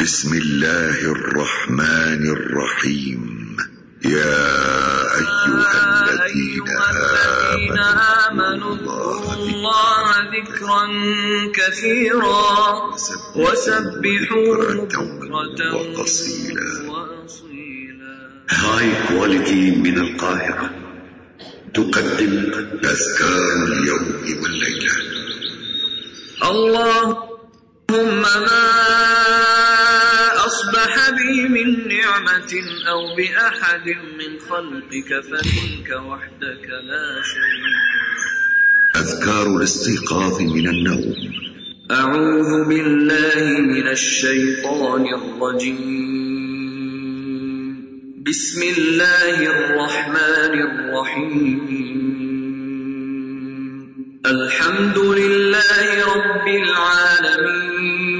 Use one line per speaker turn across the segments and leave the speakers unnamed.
بسم الله الرحمن الرحيم. يا أيها الذين آمنوا اذكروا الله ذكرا كثيرا وسبحوه بكرة وأصيلا.
هاي كواليتي من القاهرة تقدم
أذكار اليوم والليلة.
اللهم ما أصبح بي من نعمة أو بأحد من خلقك فمنك وحدك لا شريك
أذكار الاستيقاظ من النوم.
أعوذ بالله من الشيطان الرجيم. بسم الله الرحمن الرحيم. الحمد لله رب العالمين.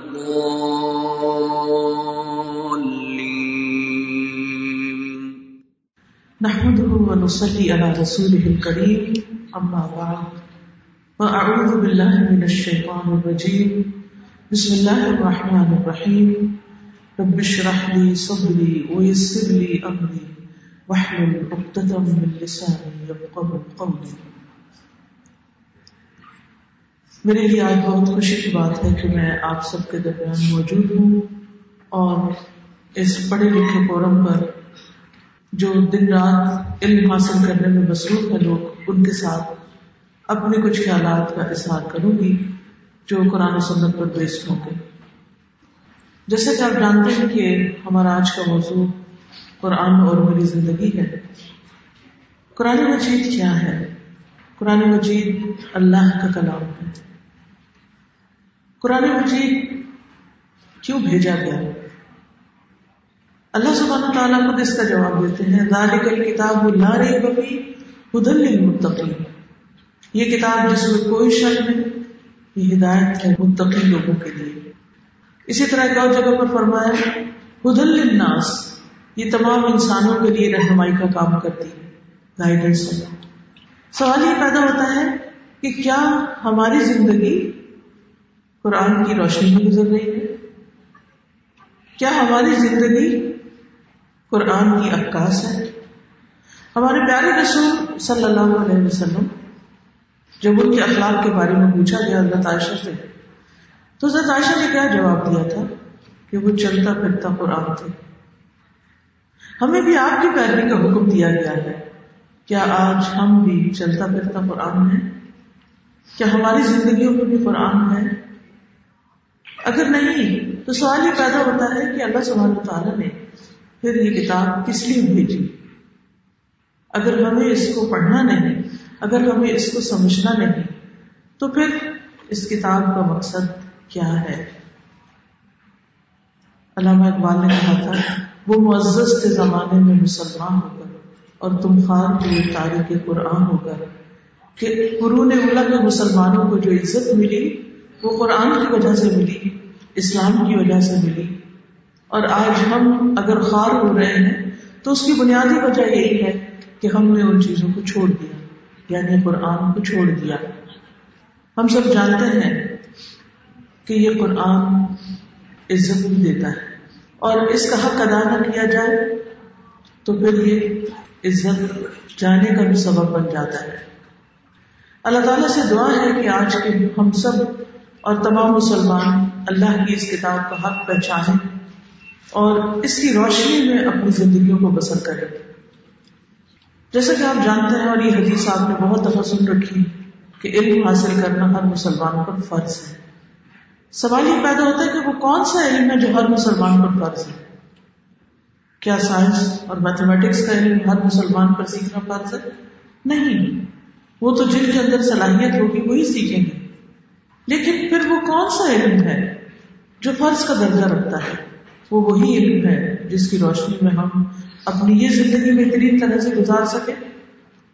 نحمده ونصلي على رسوله الكريم، أما بعد. فأعوذ بالله من الشيطان الرجيم. بسم الله الرحمن الرحيم. رب اشرح لي صدري ويسر لي أمري، واحلل عقدة من لساني يفقهوا قولي. میرے لیے آج بہت خوشی کی بات ہے کہ میں آپ سب کے درمیان موجود ہوں اور اس پڑھے لکھے فورم پر جو دن رات علم حاصل کرنے میں مصروف ہیں لوگ، ان کے ساتھ اپنے کچھ خیالات کا اظہار کروں گی جو قرآن و سنت پر بیسڈ ہوں گے۔ جیسا کہ آپ جانتے ہیں کہ ہمارا آج کا موضوع قرآن اور میری زندگی ہے۔ قرآن مجید کیا ہے؟ قرآن مجید اللہ کا کلام ہے۔ قرآن مجید کیوں بھیجا گیا؟ اللہ سبحانہ تعالیٰ خود اس کا جواب دیتے ہیں، ذالک الکتاب لا ریب فیہ ھدی للمتقین۔ یہ کتاب جس میں کوئی شک نہیں، یہ ہدایت ہے متقی لوگوں کے لیے۔ اسی طرح ایک اور جگہ پر فرمایا ھدی للناس۔ یہ تمام انسانوں کے لیے رہنمائی کا کام کرتی ہے گائیڈنس سوال یہ پیدا ہوتا ہے کہ کیا ہماری زندگی قرآن کی روشنی میں گزر رہی ہے۔ کیا ہماری زندگی قرآن کی عکاس ہے؟ ہمارے پیارے رسول صلی اللہ علیہ وسلم، جب ان کے اخلاق کے بارے میں پوچھا گیا، حضرت عائشہ سے، تو حضرت عائشہ نے کیا جواب دیا تھا؟ کہ وہ چلتا پھرتا قرآن تھے۔ ہمیں بھی آپ کی پیروی کا حکم دیا گیا ہے۔ کیا آج ہم بھی چلتا پھرتا قرآن ہے کیا ہماری زندگیوں میں بھی قرآن ہے؟ اگر نہیں، تو سوال یہ پیدا ہوتا ہے کہ اللہ سبحانہ تعالیٰ نے پھر یہ کتاب کس لیے بھیجی؟ اگر ہمیں اس کو پڑھنا نہیں، اگر ہمیں اس کو سمجھنا نہیں، تو پھر اس کتاب کا مقصد کیا ہے؟ علامہ اقبال نے کہا تھا، وہ معزز کے زمانے میں مسلمان ہو کر اور تم خان کے تاریخ قرآن ہو کر کہ قرون اولا میں مسلمانوں کو جو عزت ملی وہ قرآن کی وجہ سے ملی، اسلام کی وجہ سے ملی۔ اور آج ہم اگر خوار ہو رہے ہیں، تو اس کی بنیادی وجہ یہی ہے کہ ہم نے ان چیزوں کو چھوڑ دیا یعنی قرآن کو چھوڑ دیا۔ ہم سب جانتے ہیں کہ یہ قرآن عزت بھی دیتا ہے۔ اور اس کا حق ادا نہ کیا جائے، تو پھر یہ عزت جانے کا بھی سبب بن جاتا ہے۔ اللہ تعالیٰ سے دعا ہے کہ آج کے ہم سب اور تمام مسلمان اللہ کی اس کتاب کا حق پہچانے اور اس کی روشنی میں اپنی زندگیوں کو بسر کرے جیسا کہ آپ جانتے ہیں اور یہ حدیث آپ نے بہت دفعہ سن رکھی کہ علم حاصل کرنا ہر مسلمان پر فرض ہے۔ سوال یہ پیدا ہوتا ہے کہ وہ کون سا علم ہے جو ہر مسلمان پر فرض ہے؟ کیا سائنس اور میتھمیٹکس کا علم ہر مسلمان پر سیکھنا فرض ہے؟ نہیں۔ وہ تو جن کے اندر صلاحیت ہوگی، وہی سیکھیں گے۔ لیکن پھر وہ کون سا علم ہے جو فرض کا درجہ رکھتا ہے؟ وہ وہی علم ہے جس کی روشنی میں ہم اپنی یہ زندگی بہترین طرح سے گزار سکیں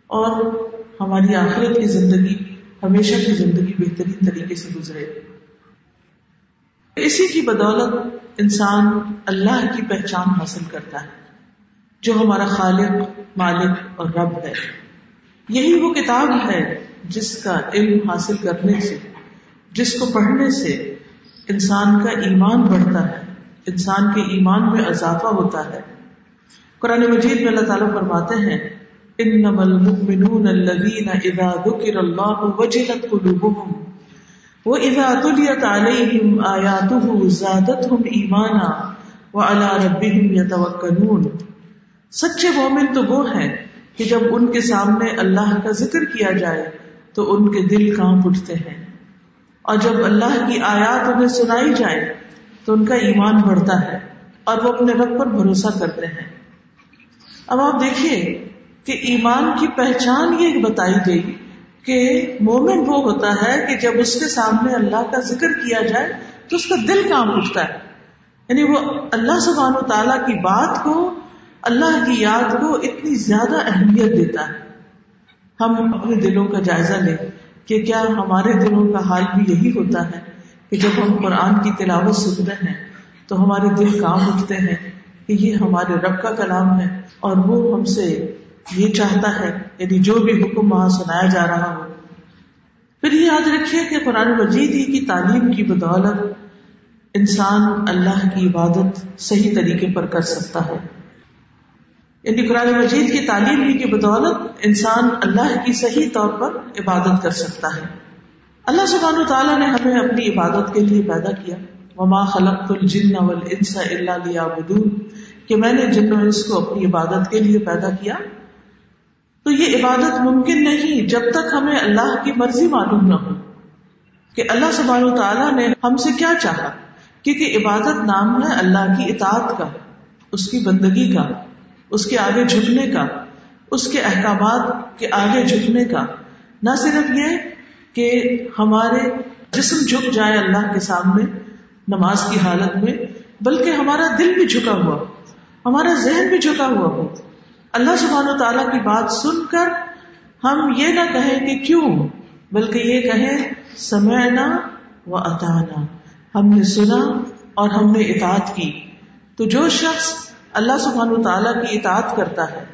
اور ہماری آخرت کی زندگی ہمیشہ کی زندگی بہترین طریقے سے گزرے۔ اسی کی بدولت انسان اللہ کی پہچان حاصل کرتا ہے، جو ہمارا خالق، مالک اور رب ہے۔ یہی وہ کتاب ہے جس کا علم حاصل کرنے سے جس کو پڑھنے سے انسان کا ایمان بڑھتا ہے، انسان کے ایمان میں اضافہ ہوتا ہے۔ قرآن مجید میں اللہ تعالیٰ فرماتے ہیں، انما المؤمنون الذين اذا ذكر الله وجلت قلوبهم واذا تليت عليهم اياته زادتهم ايمانا وعلى ربهم يتوكلون سچے مومن تو وہ ہیں کہ جب ان کے سامنے اللہ کا ذکر کیا جائے تو ان کے دل کانپ اٹھتے ہیں۔ اور جب اللہ کی آیات انہیں سنائی جائے تو ان کا ایمان بڑھتا ہے اور وہ اپنے رب پر بھروسہ کرتے ہیں۔ اب آپ دیکھیے کہ ایمان کی پہچان یہ بتائی گئی کہ مومن وہ ہوتا ہے کہ جب اس کے سامنے اللہ کا ذکر کیا جائے تو اس کا دل کام اٹھتا ہے۔ یعنی وہ اللہ سبحان و تعالیٰ کی بات کو، اللہ کی یاد کو اتنی زیادہ اہمیت دیتا ہے۔ ہم اپنے دلوں کا جائزہ لیں۔ کہ کیا ہمارے دلوں کا حال بھی یہی ہوتا ہے کہ جب ہم قرآن کی تلاوت سنتے ہیں تو ہمارے دل کام اٹھتے ہیں کہ یہ ہمارے رب کا کلام ہے اور وہ ہم سے یہ چاہتا ہے یعنی جو بھی حکم وہاں سنایا جا رہا ہو۔ پھر یہ یاد رکھیے کہ قرآن مجید ہی کی تعلیم کی بدولت انسان اللہ کی عبادت صحیح طریقے پر کر سکتا ہے۔ یعنی قرآن مجید کی تعلیم ہی کی بدولت انسان اللہ کی صحیح طور پر عبادت کر سکتا ہے۔ اللہ سبحانہ تعالیٰ نے ہمیں اپنی عبادت کے لیے پیدا کیا۔ وما خلق الجن والانس الا ليعبدون۔ کہ میں نے جن و انس کو اپنی عبادت کے لیے پیدا کیا۔ تو یہ عبادت ممکن نہیں جب تک ہمیں اللہ کی مرضی معلوم نہ ہو۔ کہ اللہ سبحانہ تعالیٰ نے ہم سے کیا چاہا؟ کیونکہ عبادت نام ہے اللہ کی اطاعت کا، اس کی بندگی کا۔ اس کے آگے جھکنے کا، اس کے احکامات کے آگے جھکنے کا۔ نہ صرف یہ کہ ہمارے جسم جھک جائے اللہ کے سامنے نماز کی حالت میں، بلکہ ہمارا دل بھی جھکا ہوا، ہمارا ذہن بھی جھکا ہوا ہو۔ اللہ سبحانہ و تعالیٰ کی بات سن کر ہم یہ نہ کہیں کہ کیوں، بلکہ یہ کہیں، سمعنا و اتانا ہم نے سنا اور ہم نے اطاعت کی۔ تو جو شخص اللہ سبحانہ و تعالیٰ کی اطاعت کرتا ہے۔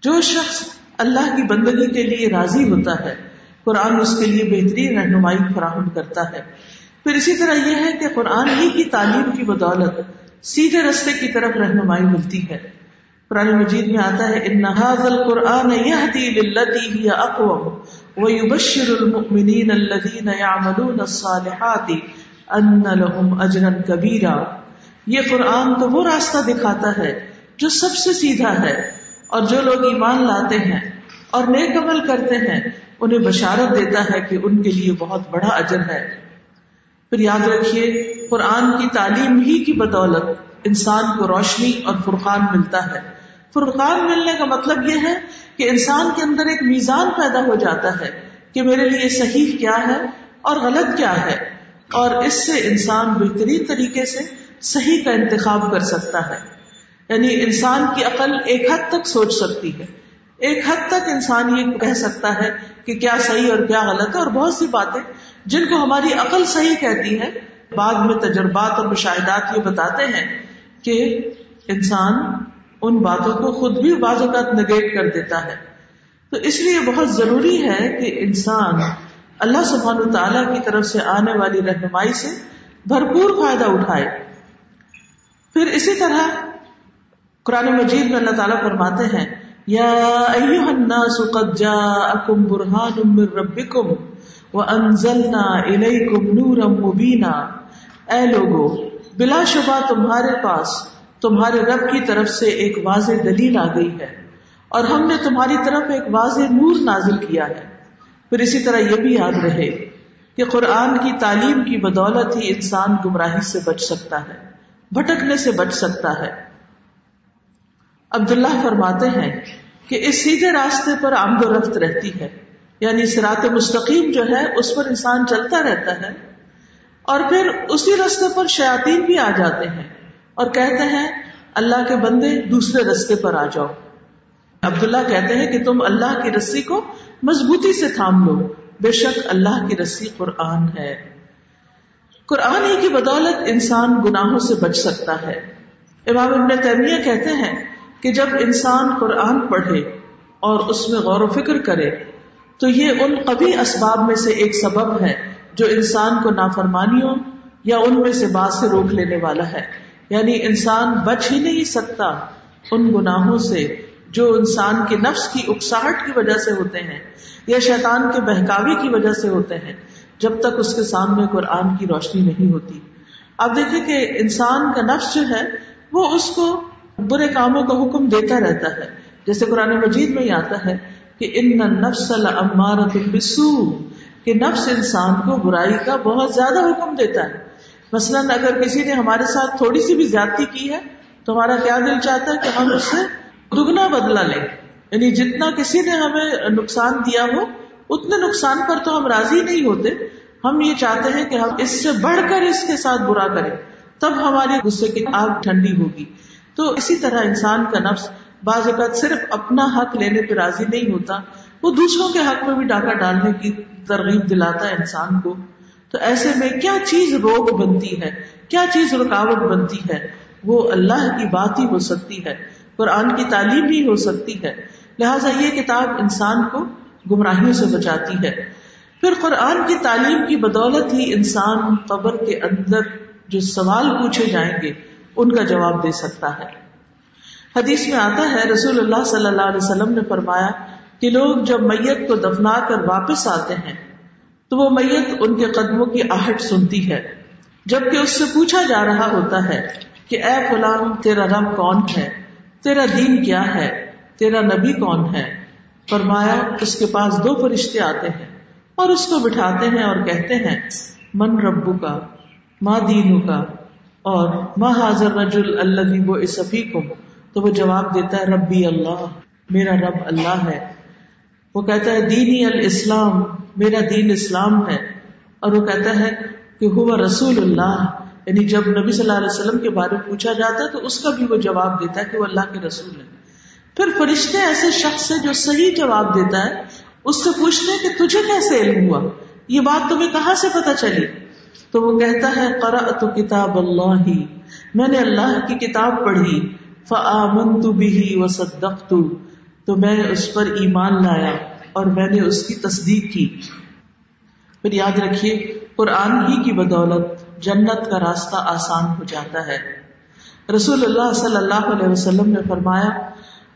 جو شخص اللہ کی بندگی کے لیے راضی ہوتا ہے، قرآن اس کے لیے بہترین رہنمائی فراہم کرتا ہے۔ پھر اسی طرح یہ ہے کہ قرآن ہی کی تعلیم کی بدولت سیدھے رستے کی طرف رہنمائی ملتی ہے۔ قرآن مجید میں آتا ہے، ان نہاز القرآن یہ اقوام ويبشر المؤمنين الذين يعملون الصالحات ان لهم اجرا كبيرا یہ قرآن تو وہ راستہ دکھاتا ہے جو سب سے سیدھا ہے اور جو لوگ ایمان لاتے ہیں اور نیک عمل کرتے ہیں، انہیں بشارت دیتا ہے کہ ان کے لیے بہت بڑا اجر ہے۔ پھر یاد رکھیے، قرآن کی تعلیم ہی کی بدولت انسان کو روشنی اور فرقان ملتا ہے۔ فرقان ملنے کا مطلب یہ ہے کہ انسان کے اندر ایک میزان پیدا ہو جاتا ہے کہ میرے لیے صحیح کیا ہے اور غلط کیا ہے، اور اس سے انسان بہترین طریقے سے صحیح کا انتخاب کر سکتا ہے۔ یعنی انسان کی عقل ایک حد تک سوچ سکتی ہے۔ ایک حد تک انسان یہ کہہ سکتا ہے کہ کیا صحیح اور کیا غلط ہے۔ اور بہت سی باتیں جن کو ہماری عقل صحیح کہتی ہے بعد میں تجربات اور مشاہدات یہ بتاتے ہیں کہ انسان ان باتوں کو خود بھی بعض اوقات نگیٹ کر دیتا ہے۔ تو اس لیے بہت ضروری ہے کہ انسان اللہ سبحان و تعالی کی طرف سے آنے والی رہنمائی سے بھرپور فائدہ اٹھائے۔ پھر اسی طرح قرآن مجید میں اللہ تعالیٰ فرماتے ہیں، یا الناس قد جاءکم برہان من ربکم وَأَنزَلْنَا إِلَيْكُمْ نُورًا مُبِينًا اے لوگو، بلا شبہ تمہارے پاس تمہارے رب کی طرف سے ایک واضح دلیل آ گئی ہے، اور ہم نے تمہاری طرف ایک واضح نور نازل کیا ہے۔ پھر اسی طرح یہ بھی یاد رہے کہ قرآن کی تعلیم کی بدولت ہی انسان گمراہی سے بچ سکتا ہے۔ بھٹکنے سے بچ سکتا ہے۔ عبداللہ فرماتے ہیں کہ اس سیدھے راستے پر آمد و رفت رہتی ہے۔ یعنی سرات مستقیم جو ہے، اس پر انسان چلتا رہتا ہے۔ اور پھر اسی رستے پر شیاطین بھی آ جاتے ہیں اور کہتے ہیں، اللہ کے بندے دوسرے رستے پر آ جاؤ۔ عبداللہ کہتے ہیں کہ تم اللہ کی رسی کو مضبوطی سے تھام لو۔ بے شک اللہ کی رسی قرآن ہے۔ قرآن ہی کی بدولت انسان گناہوں سے بچ سکتا ہے۔ امام ابن تیمیہ کہتے ہیں کہ جب انسان قرآن پڑھے اور اس میں غور و فکر کرے، تو یہ ان قبی اسباب میں سے ایک سبب ہے جو انسان کو نافرمانیوں یا ان میں سے بات سے روک لینے والا ہے۔ یعنی انسان بچ ہی نہیں سکتا ان گناہوں سے جو انسان کے نفس کی اکساہٹ کی وجہ سے ہوتے ہیں یا شیطان کے بہکاوی کی وجہ سے ہوتے ہیں۔ جب تک اس کے سامنے قرآن کی روشنی نہیں ہوتی۔ آپ دیکھیں کہ انسان کا نفس جو ہے، وہ اس کو برے کاموں کا حکم دیتا رہتا ہے۔ جیسے قرآن مجید میں ہی آتا ہے کہ ان نفس بسو کہ نفس انسان کو برائی کا بہت زیادہ حکم دیتا ہے۔ مثلاً اگر کسی نے ہمارے ساتھ تھوڑی سی بھی زیادتی کی ہے، تو ہمارا کیا دل چاہتا ہے کہ ہم اس سے دگنا بدلا لیں۔ یعنی جتنا کسی نے ہمیں نقصان دیا ہو اتنے نقصان پر تو ہم راضی نہیں ہوتے۔ ہم یہ چاہتے ہیں کہ ہم اس سے بڑھ کر اس کے ساتھ برا کریں۔ تب ہماری غصے کی آگ ٹھنڈی ہوگی۔ تو اسی طرح انسان کا نفس بعض اوقات صرف اپنا حق لینے پہ راضی نہیں ہوتا۔ وہ دوسروں کے حق میں بھی ڈاکہ ڈالنے کی ترغیب دلاتا ہے انسان کو۔ تو ایسے میں کیا چیز روک بنتی ہے؟ کیا چیز رکاوٹ بنتی ہے؟ وہ اللہ کی بات ہی ہو سکتی ہے۔ قرآن کی تعلیم ہی ہو سکتی ہے۔ لہٰذا یہ کتاب انسان کو گمراہیوں سے بچاتی ہے۔ پھر قرآن کی تعلیم کی بدولت ہی انسان قبر کے اندر جو سوال پوچھے جائیں گے، ان کا جواب دے سکتا ہے۔ حدیث میں آتا ہے، رسول اللہ صلی اللہ علیہ وسلم نے فرمایا کہ لوگ جب میت کو دفنا کر واپس آتے ہیں، تو وہ میت ان کے قدموں کی آہٹ سنتی ہے۔ جبکہ اس سے پوچھا جا رہا ہوتا ہے کہ، اے فلام تیرا رب کون ہے؟ تیرا دین کیا ہے؟ تیرا نبی کون ہے؟ فرمایا، اس کے پاس دو فرشتے آتے ہیں اور اس کو بٹھاتے ہیں اور کہتے ہیں، من ربو کا ماں دینو کا اور ماں حاضر رجل اللہ وہ اسفی کو تو وہ جواب دیتا ہے، ربی اللہ، میرا رب اللہ ہے۔ وہ کہتا ہے، دینی الاسلام، میرا دین اسلام ہے۔ اور وہ کہتا ہے کہ ہوا رسول اللہ۔ یعنی جب نبی صلی اللہ علیہ وسلم کے بارے میں پوچھا جاتا ہے، تو اس کا بھی وہ جواب دیتا ہے کہ وہ اللہ کے رسول ہے پھر فرشتے ایسے شخص سے جو صحیح جواب دیتا ہے، اس سے پوچھتے کہ تجھے کیسے علم ہوا؟ یہ بات تمہیں کہاں سے پتا چلی؟ تو وہ کہتا ہے تو کتاب اللہ ہی میں نے اللہ کی کتاب پڑھی، فآمنت به وصدقت تو میں اس پر ایمان لایا اور میں نے اس کی تصدیق کی۔ پھر یاد رکھیے، قرآن ہی کی بدولت جنت کا راستہ آسان ہو جاتا ہے۔ رسول اللہ صلی اللہ علیہ وسلم نے فرمایا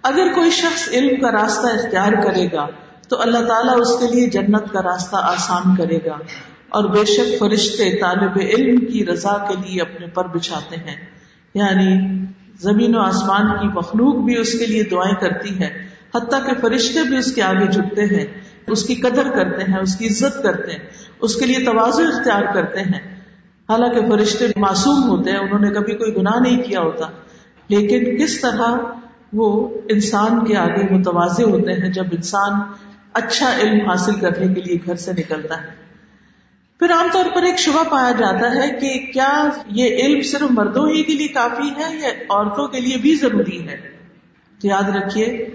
اگر کوئی شخص علم کا راستہ اختیار کرے گا، تو اللہ تعالیٰ اس کے لیے جنت کا راستہ آسان کرے گا۔ اور بے شک فرشتے طالب علم کی رضا کے لیے اپنے پر بچھاتے ہیں۔ یعنی زمین و آسمان کی مخلوق بھی اس کے لیے دعائیں کرتی ہے، حتیٰ کہ فرشتے بھی اس کے آگے جھکتے ہیں، اس کی قدر کرتے ہیں، اس کی عزت کرتے ہیں، اس کے لیے توازو اختیار کرتے ہیں۔ حالانکہ فرشتے معصوم ہوتے ہیں، انہوں نے کبھی کوئی گناہ نہیں کیا ہوتا۔ لیکن کس طرح وہ انسان کے آگے متوازے ہوتے ہیں جب انسان اچھا علم حاصل کرنے کے لیے گھر سے نکلتا ہے۔ پھر عام طور پر ایک شبہ پایا جاتا ہے کہ کیا یہ علم صرف مردوں ہی کے لیے کافی ہے یا عورتوں کے لیے بھی ضروری ہے؟ تو یاد رکھیے،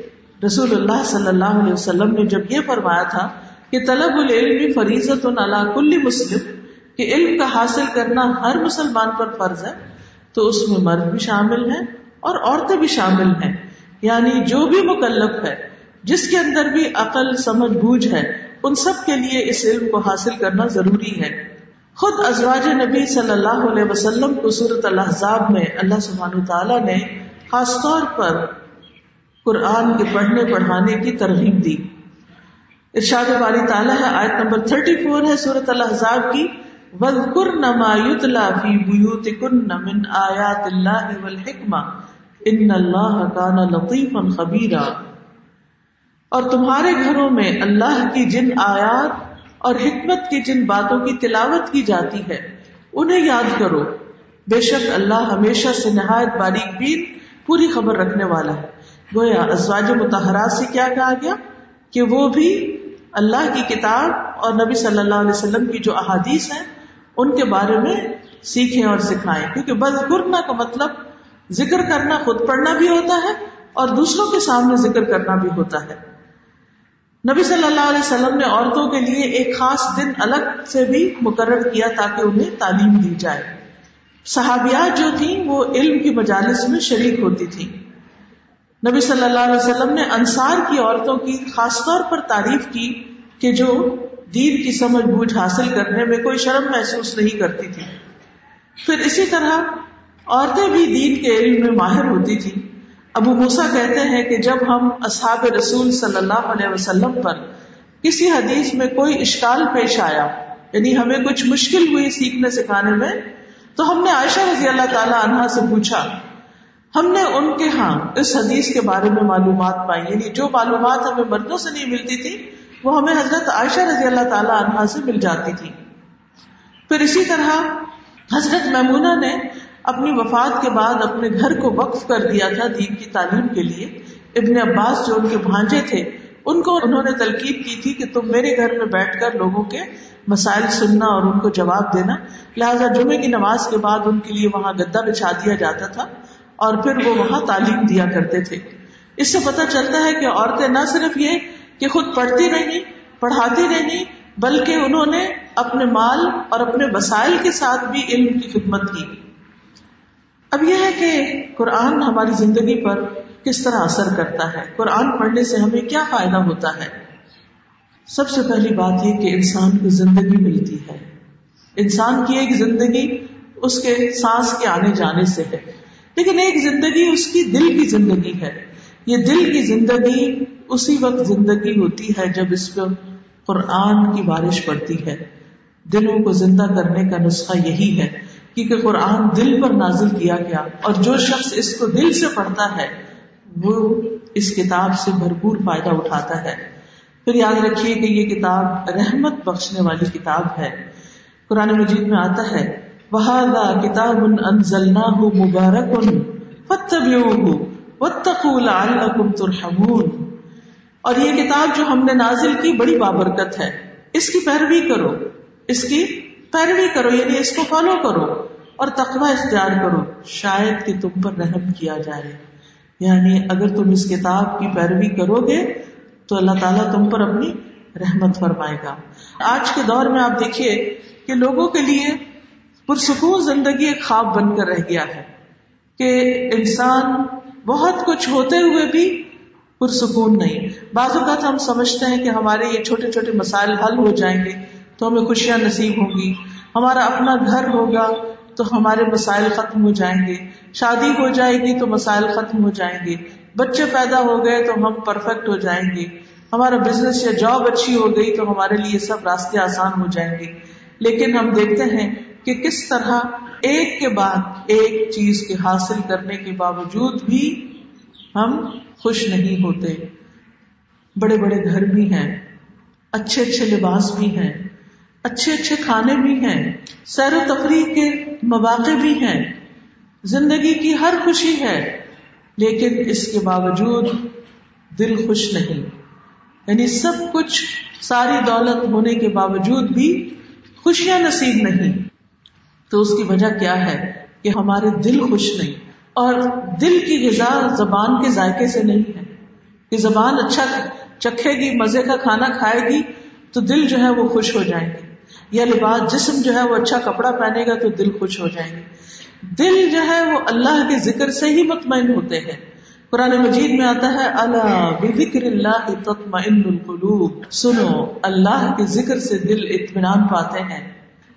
رسول اللہ صلی اللہ علیہ وسلم نے جب یہ فرمایا تھا کہ طلب العلم فریضت اللہ کل مسلم، کہ علم کا حاصل کرنا ہر مسلمان پر فرض ہے، تو اس میں مرد بھی شامل ہیں اور عورتیں بھی شامل ہیں۔ یعنی جو بھی مکلف ہے، جس کے اندر بھی عقل، سمجھ، بوجھ ہے، ان سب کے لیے اس علم کو حاصل کرنا ضروری ہے۔ خود ازواج نبی صلی اللہ علیہ وسلم کو صورت الحضاب میں اللہ سبحانہ تعالیٰ نے خاص طور پر قرآن کے پڑھنے، پڑھانے کی ترغیب دی۔ ارشاد والی تعالیٰ ہے، آیت نمبر 34 ہے صورت الحضاب کی۔ وَذْكُرْنَ مَا يُتْلَى فِي بُيُوتِكُنَّ مِنْ آيَاتِ اللَّهِ وَالْحِكْمَةِ ان اللہ کانا لطیف خبیرا۔ اور تمہارے گھروں میں اللہ کی جن آیات اور حکمت کی جن باتوں کی تلاوت کی جاتی ہے، انہیں یاد کرو۔ بے شک اللہ ہمیشہ سے نہایت باریک بین پوری خبر رکھنے والا ہے۔ گویا ازواج متحرات سے کیا کہا گیا؟ کہ وہ بھی اللہ کی کتاب اور نبی صلی اللہ علیہ وسلم کی جو احادیث ہیں، ان کے بارے میں سیکھیں اور سکھائیں۔ کیونکہ بد گرنا کا مطلب ذکر کرنا خود پڑھنا بھی ہوتا ہے اور دوسروں کے سامنے ذکر کرنا بھی ہوتا ہے۔ نبی صلی اللہ علیہ وسلم نے عورتوں کے لیے ایک خاص دن الگ سے بھی مقرر کیا تاکہ انہیں تعلیم دی جائے۔ صحابیات جو تھیں وہ علم کی مجالس میں شریک ہوتی تھی نبی صلی اللہ علیہ وسلم نے انصار کی عورتوں کی خاص طور پر تعریف کی کہ جو دین کی سمجھ بوجھ حاصل کرنے میں کوئی شرم محسوس نہیں کرتی تھی۔ پھر اسی طرح عورتیں بھی دین کے علم میں ماہر ہوتی تھی ابو موسا کہتے ہیں کہ جب ہم اصحاب رسول صلی اللہ علیہ وسلم پر کسی حدیث میں کوئی اشکال پیش آیا یعنی ہمیں کچھ مشکل ہوئی سیکھنے سکھانے میں، تو ہم نے عائشہ رضی اللہ تعالی عنہا سے پوچھا، ہم نے ان کے ہاں اس حدیث کے بارے میں معلومات پائی؟ یعنی جو معلومات ہمیں مردوں سے نہیں ملتی تھی وہ ہمیں حضرت عائشہ رضی اللہ تعالی عنہا سے مل جاتی تھی پھر اسی طرح حضرت میمونہ نے اپنی وفات کے بعد اپنے گھر کو وقف کر دیا تھا دین کی تعلیم کے لیے۔ ابن عباس جو ان کے بھانجے تھے، ان کو انہوں نے تلقیب کی تھی کہ تم میرے گھر میں بیٹھ کر لوگوں کے مسائل سننا اور ان کو جواب دینا۔ لہٰذا جمعے کی نماز کے بعد ان کے لیے وہاں گدا بچھا دیا جاتا تھا اور پھر وہ وہاں تعلیم دیا کرتے تھے۔ اس سے پتہ چلتا ہے کہ عورتیں نہ صرف یہ کہ خود پڑھتی رہی پڑھاتی رہی بلکہ انہوں نے اپنے مال اور اپنے وسائل کے ساتھ بھی علم کی خدمت کی۔ اب یہ ہے کہ قرآن ہماری زندگی پر کس طرح اثر کرتا ہے؟ قرآن پڑھنے سے ہمیں کیا فائدہ ہوتا ہے؟ سب سے پہلی بات یہ کہ انسان کو زندگی ملتی ہے۔ انسان کی ایک زندگی اس کے سانس کے آنے جانے سے ہے۔ لیکن ایک زندگی اس کی دل کی زندگی ہے۔ یہ دل کی زندگی اسی وقت زندگی ہوتی ہے جب اس پہ قرآن کی بارش پڑتی ہے۔ دلوں کو زندہ کرنے کا نسخہ یہی ہے۔ کیونکہ قرآن دل پر نازل کیا گیا اور جو شخص اس کو دل سے پڑھتا ہے، وہ اس کتاب سے بھرپور فائدہ اٹھاتا ہے۔ پھر یاد رکھیے کہ یہ کتاب رحمت بخشنے والی کتاب ہے۔ قرآن مجید میں آتا ہے وہ کتاب مبارک ترحمون اور یہ کتاب جو ہم نے نازل کی بڑی بابرکت ہے۔ اس کی پیروی کرو، اس کی پیروی کرو یعنی اس کو فالو کرو اور تقوی اختیار کرو۔ شاید کہ تم پر رحم کیا جائے۔ یعنی اگر تم اس کتاب کی پیروی کرو گے، تو اللہ تعالیٰ تم پر اپنی رحمت فرمائے گا۔ آج کے دور میں آپ دیکھیے کہ لوگوں کے لیے پرسکون زندگی ایک خواب بن کر رہ گیا ہے کہ انسان بہت کچھ ہوتے ہوئے بھی پرسکون نہیں۔ بعض اوقات ہم سمجھتے ہیں کہ ہمارے یہ چھوٹے چھوٹے مسائل حل ہو جائیں گے۔ تو ہمیں خوشیاں نصیب ہوں گی۔ ہمارا اپنا گھر ہوگا تو ہمارے مسائل ختم ہو جائیں گے۔ شادی ہو جائے گی تو مسائل ختم ہو جائیں گے۔ بچے پیدا ہو گئے تو ہم پرفیکٹ ہو جائیں گے۔ ہمارا بزنس یا جاب اچھی ہو گئی تو ہمارے لیے سب راستے آسان ہو جائیں گے۔ لیکن ہم دیکھتے ہیں کہ کس طرح ایک کے بعد ایک چیز کے حاصل کرنے کے باوجود بھی ہم خوش نہیں ہوتے۔ بڑے بڑے گھر بھی ہیں، اچھے اچھے لباس بھی ہیں۔ اچھے اچھے کھانے بھی ہیں، سیر و تفریح کے مواقع بھی ہیں، زندگی کی ہر خوشی ہے، لیکن اس کے باوجود دل خوش نہیں۔ یعنی سب کچھ ساری دولت ہونے کے باوجود بھی خوشیاں نصیب نہیں۔ تو اس کی وجہ کیا ہے کہ ہمارے دل خوش نہیں، اور دل کی غذا زبان کے ذائقے سے نہیں ہے۔ کہ زبان اچھا چکھے گی، مزے کا کھانا کھائے گی، تو دل جو ہے وہ خوش ہو جائیں گے یا لباس، جسم جو ہے وہ اچھا کپڑا پہنے گا تو دل خوش ہو جائیں گے۔ دل جو ہے وہ اللہ کے ذکر سے ہی مطمئن ہوتے ہیں۔ قرآن مجید میں آتا ہے اللہ بکر اللہ تطمئن القلوب سنو، اللہ کے ذکر سے دل اطمینان پاتے ہیں۔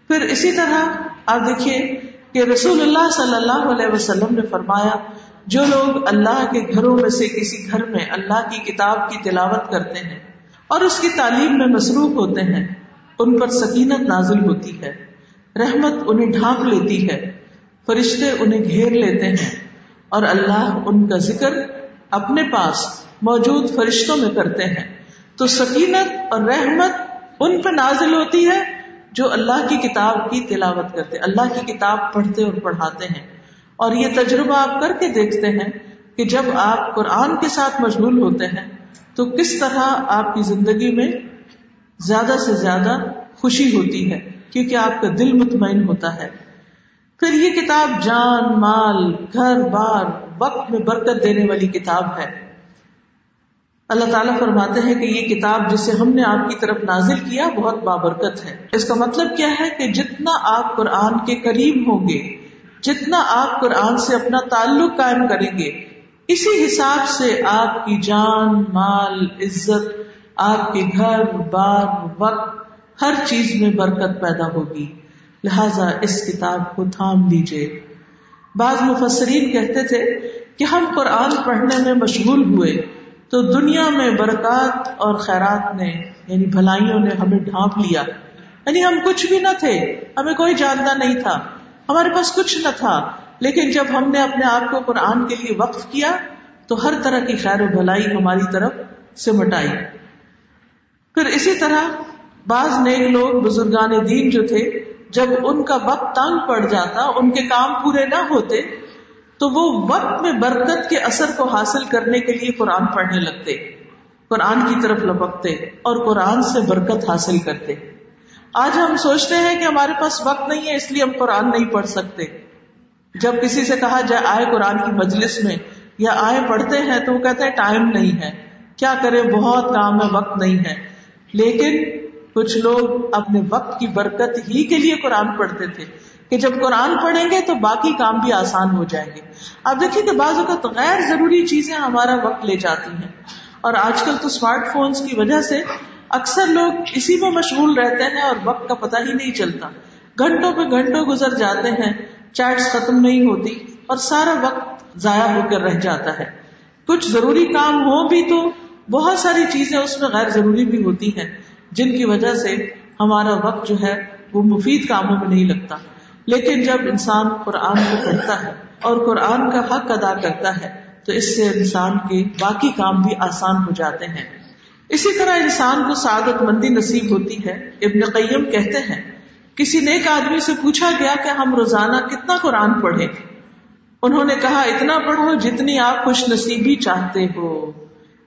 پھر اسی طرح آپ دیکھیے کہ رسول اللہ صلی اللہ علیہ وسلم نے فرمایا، جو لوگ اللہ کے گھروں میں سے کسی گھر میں اللہ کی کتاب کی تلاوت کرتے ہیں اور اس کی تعلیم میں مصروف ہوتے ہیں ان پر سکینت نازل ہوتی ہے۔ رحمت انہیں ڈھانپ لیتی ہے۔ فرشتے انہیں گھیر لیتے ہیں۔ اور اللہ ان کا ذکر اپنے پاس موجود فرشتوں میں کرتے ہیں۔ تو سکینت اور رحمت ان پہ نازل ہوتی ہے جو اللہ کی کتاب کی تلاوت کرتے، اللہ کی کتاب پڑھتے اور پڑھاتے ہیں۔ اور یہ تجربہ آپ کر کے دیکھتے ہیں کہ جب آپ قرآن کے ساتھ مشغول ہوتے ہیں تو کس طرح آپ کی زندگی میں زیادہ سے زیادہ خوشی ہوتی ہے، کیونکہ آپ کا دل مطمئن ہوتا ہے۔ پھر یہ کتاب جان، مال، گھر، بار، وقت میں برکت دینے والی کتاب ہے۔ اللہ تعالیٰ فرماتے ہیں کہ یہ کتاب جسے ہم نے آپ کی طرف نازل کیا بہت بابرکت ہے۔ اس کا مطلب کیا ہے کہ جتنا آپ قرآن کے قریب ہوں گے، جتنا آپ قرآن سے اپنا تعلق قائم کریں گے، اسی حساب سے آپ کی جان، مال، عزت آپ کے گھر بار وقت، ہر چیز میں برکت پیدا ہوگی۔ لہذا اس کتاب کو تھام لیجیے بعض مفسرین کہتے تھے کہ ہم قرآن پڑھنے میں مشغول ہوئے تو دنیا میں برکات اور خیرات نے یعنی بھلائیوں نے ہمیں ڈھانپ لیا۔ یعنی ہم کچھ بھی نہ تھے، ہمیں کوئی جاننا نہیں تھا۔ ہمارے پاس کچھ نہ تھا، لیکن جب ہم نے اپنے آپ کو قرآن کے لیے وقف کیا تو ہر طرح کی خیر و بھلائی ہماری طرف سے مٹائی۔ پھر اسی طرح بعض نیک لوگ بزرگان دین جو تھے، جب ان کا وقت تنگ پڑ جاتا، ان کے کام پورے نہ ہوتے، تو وہ وقت میں برکت کے اثر کو حاصل کرنے کے لیے قرآن پڑھنے لگتے، قرآن کی طرف لپکتے اور قرآن سے برکت حاصل کرتے۔ آج ہم سوچتے ہیں کہ ہمارے پاس وقت نہیں ہے، اس لیے ہم قرآن نہیں پڑھ سکتے۔ جب کسی سے کہا جائے، آئے قرآن کی مجلس میں، یا آئے پڑھتے ہیں، تو وہ کہتے ہیں، ٹائم نہیں ہے۔ کیا کرے بہت کام ہے، وقت نہیں ہے۔ لیکن کچھ لوگ اپنے وقت کی برکت ہی کے لیے قرآن پڑھتے تھے کہ جب قرآن پڑھیں گے تو باقی کام بھی آسان ہو جائیں گے۔ آپ دیکھیے کہ بعض اوقات غیر ضروری چیزیں ہمارا وقت لے جاتی ہیں۔ اور آج کل تو اسمارٹ فونس کی وجہ سے اکثر لوگ اسی میں مشغول رہتے ہیں اور وقت کا پتہ ہی نہیں چلتا۔ گھنٹوں پہ گھنٹوں گزر جاتے ہیں، چیٹس ختم نہیں ہوتی اور سارا وقت ضائع ہو کر رہ جاتا ہے۔ کچھ ضروری کام ہو بھی تو بہت ساری چیزیں اس میں غیر ضروری بھی ہوتی ہیں، جن کی وجہ سے ہمارا وقت جو ہے وہ مفید کاموں میں نہیں لگتا۔ لیکن جب انسان قرآن کو پڑھتا ہے اور قرآن کا حق ادا کرتا ہے، تو اس سے انسان کے باقی کام بھی آسان ہو جاتے ہیں۔ اسی طرح انسان کو سعادت مندی نصیب ہوتی ہے، ابن قیم کہتے ہیں، کسی نیک آدمی سے پوچھا گیا کہ ہم روزانہ کتنا قرآن پڑھیں؟ انہوں نے کہا، اتنا پڑھو جتنی آپ خوش نصیبی چاہتے ہو۔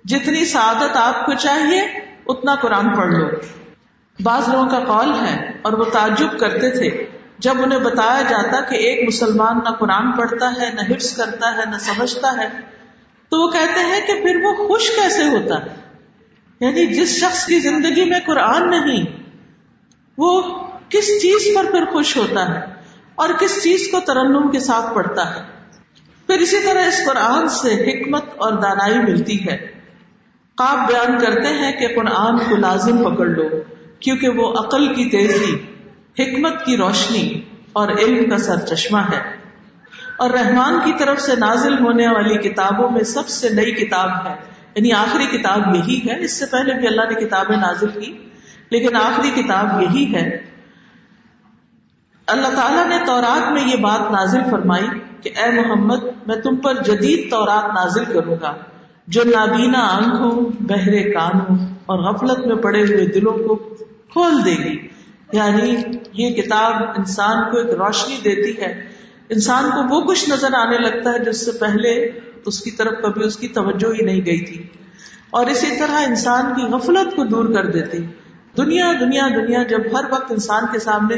جتنی سعادت آپ کو چاہیے، اتنا قرآن پڑھ لو۔ بعض لوگوں کا قول ہے، اور وہ تعجب کرتے تھے۔ جب انہیں بتایا جاتا کہ ایک مسلمان نہ قرآن پڑھتا ہے، نہ حفظ کرتا ہے، نہ سمجھتا ہے، تو وہ کہتے ہیں کہ پھر وہ خوش کیسے ہوتا؟ ہے یعنی جس شخص کی زندگی میں قرآن نہیں، وہ کس چیز پر پھر خوش ہوتا ہے؟ اور کس چیز کو ترنم کے ساتھ پڑھتا ہے؟ پھر اسی طرح اس قرآن سے حکمت اور دانائی ملتی ہے۔ خواب بیان کرتے ہیں کہ قرآن کو لازم پکڑ لو، کیونکہ وہ عقل کی تیزی، حکمت کی روشنی اور علم کا سر چشمہ ہے۔ اور رحمان کی طرف سے نازل ہونے والی کتابوں میں سب سے نئی کتاب ہے۔ یعنی آخری کتاب یہی ہے، اس سے پہلے بھی اللہ نے کتابیں نازل کی، لیکن آخری کتاب یہی ہے۔ اللہ تعالیٰ نے تورات میں یہ بات نازل فرمائی کہ اے محمد، میں تم پر جدید تورات نازل کروں گا۔ جو نابینا آنکھوں بہرے کانوں اور غفلت میں پڑے ہوئے دلوں کو کھول دے گی۔ یعنی یہ کتاب انسان کو ایک روشنی دیتی ہے۔ انسان کو وہ کچھ نظر آنے لگتا ہے جس سے پہلے اس کی طرف کبھی اس کی توجہ ہی نہیں گئی تھی۔ اور اسی طرح انسان کی غفلت کو دور کر دیتی۔ دنیا دنیا دنیا، جب ہر وقت انسان کے سامنے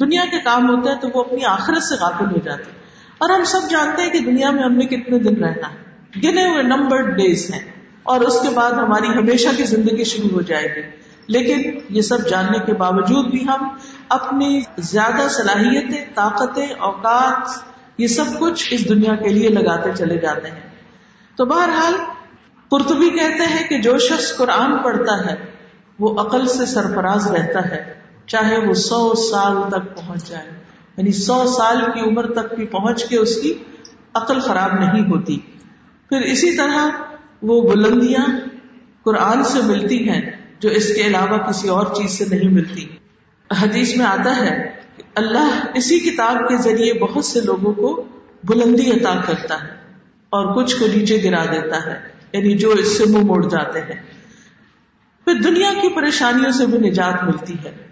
دنیا کے کام ہوتے ہیں تو وہ اپنی آخرت سے غافل ہو جاتے اور ہم سب جانتے ہیں کہ دنیا میں ہم نے کتنے دن رہنا ہے۔ گنے ہوئے نمبر ڈیز ہیں اور اس کے بعد ہماری ہمیشہ کی زندگی شروع ہو جائے گی۔ لیکن یہ سب جاننے کے باوجود بھی ہم اپنی زیادہ صلاحیتیں، طاقتیں، اوقات، یہ سب کچھ اس دنیا کے لیے لگاتے چلے جاتے ہیں۔ تو بہرحال قرطبی کہتے ہیں کہ جو شخص قرآن پڑھتا ہے، وہ عقل سے سرفراز رہتا ہے، چاہے وہ سو سال تک پہنچ جائے۔ یعنی سو سال کی عمر تک بھی پہنچ کے اس کی عقل خراب نہیں ہوتی۔ پھر اسی طرح وہ بلندیاں قرآن سے ملتی ہیں جو اس کے علاوہ کسی اور چیز سے نہیں ملتی۔ حدیث میں آتا ہے کہ اللہ اسی کتاب کے ذریعے بہت سے لوگوں کو بلندی عطا کرتا ہے اور کچھ کو نیچے گرا دیتا ہے یعنی جو اس سے منہ موڑ جاتے ہیں۔ پھر دنیا کی پریشانیوں سے بھی نجات ملتی ہے۔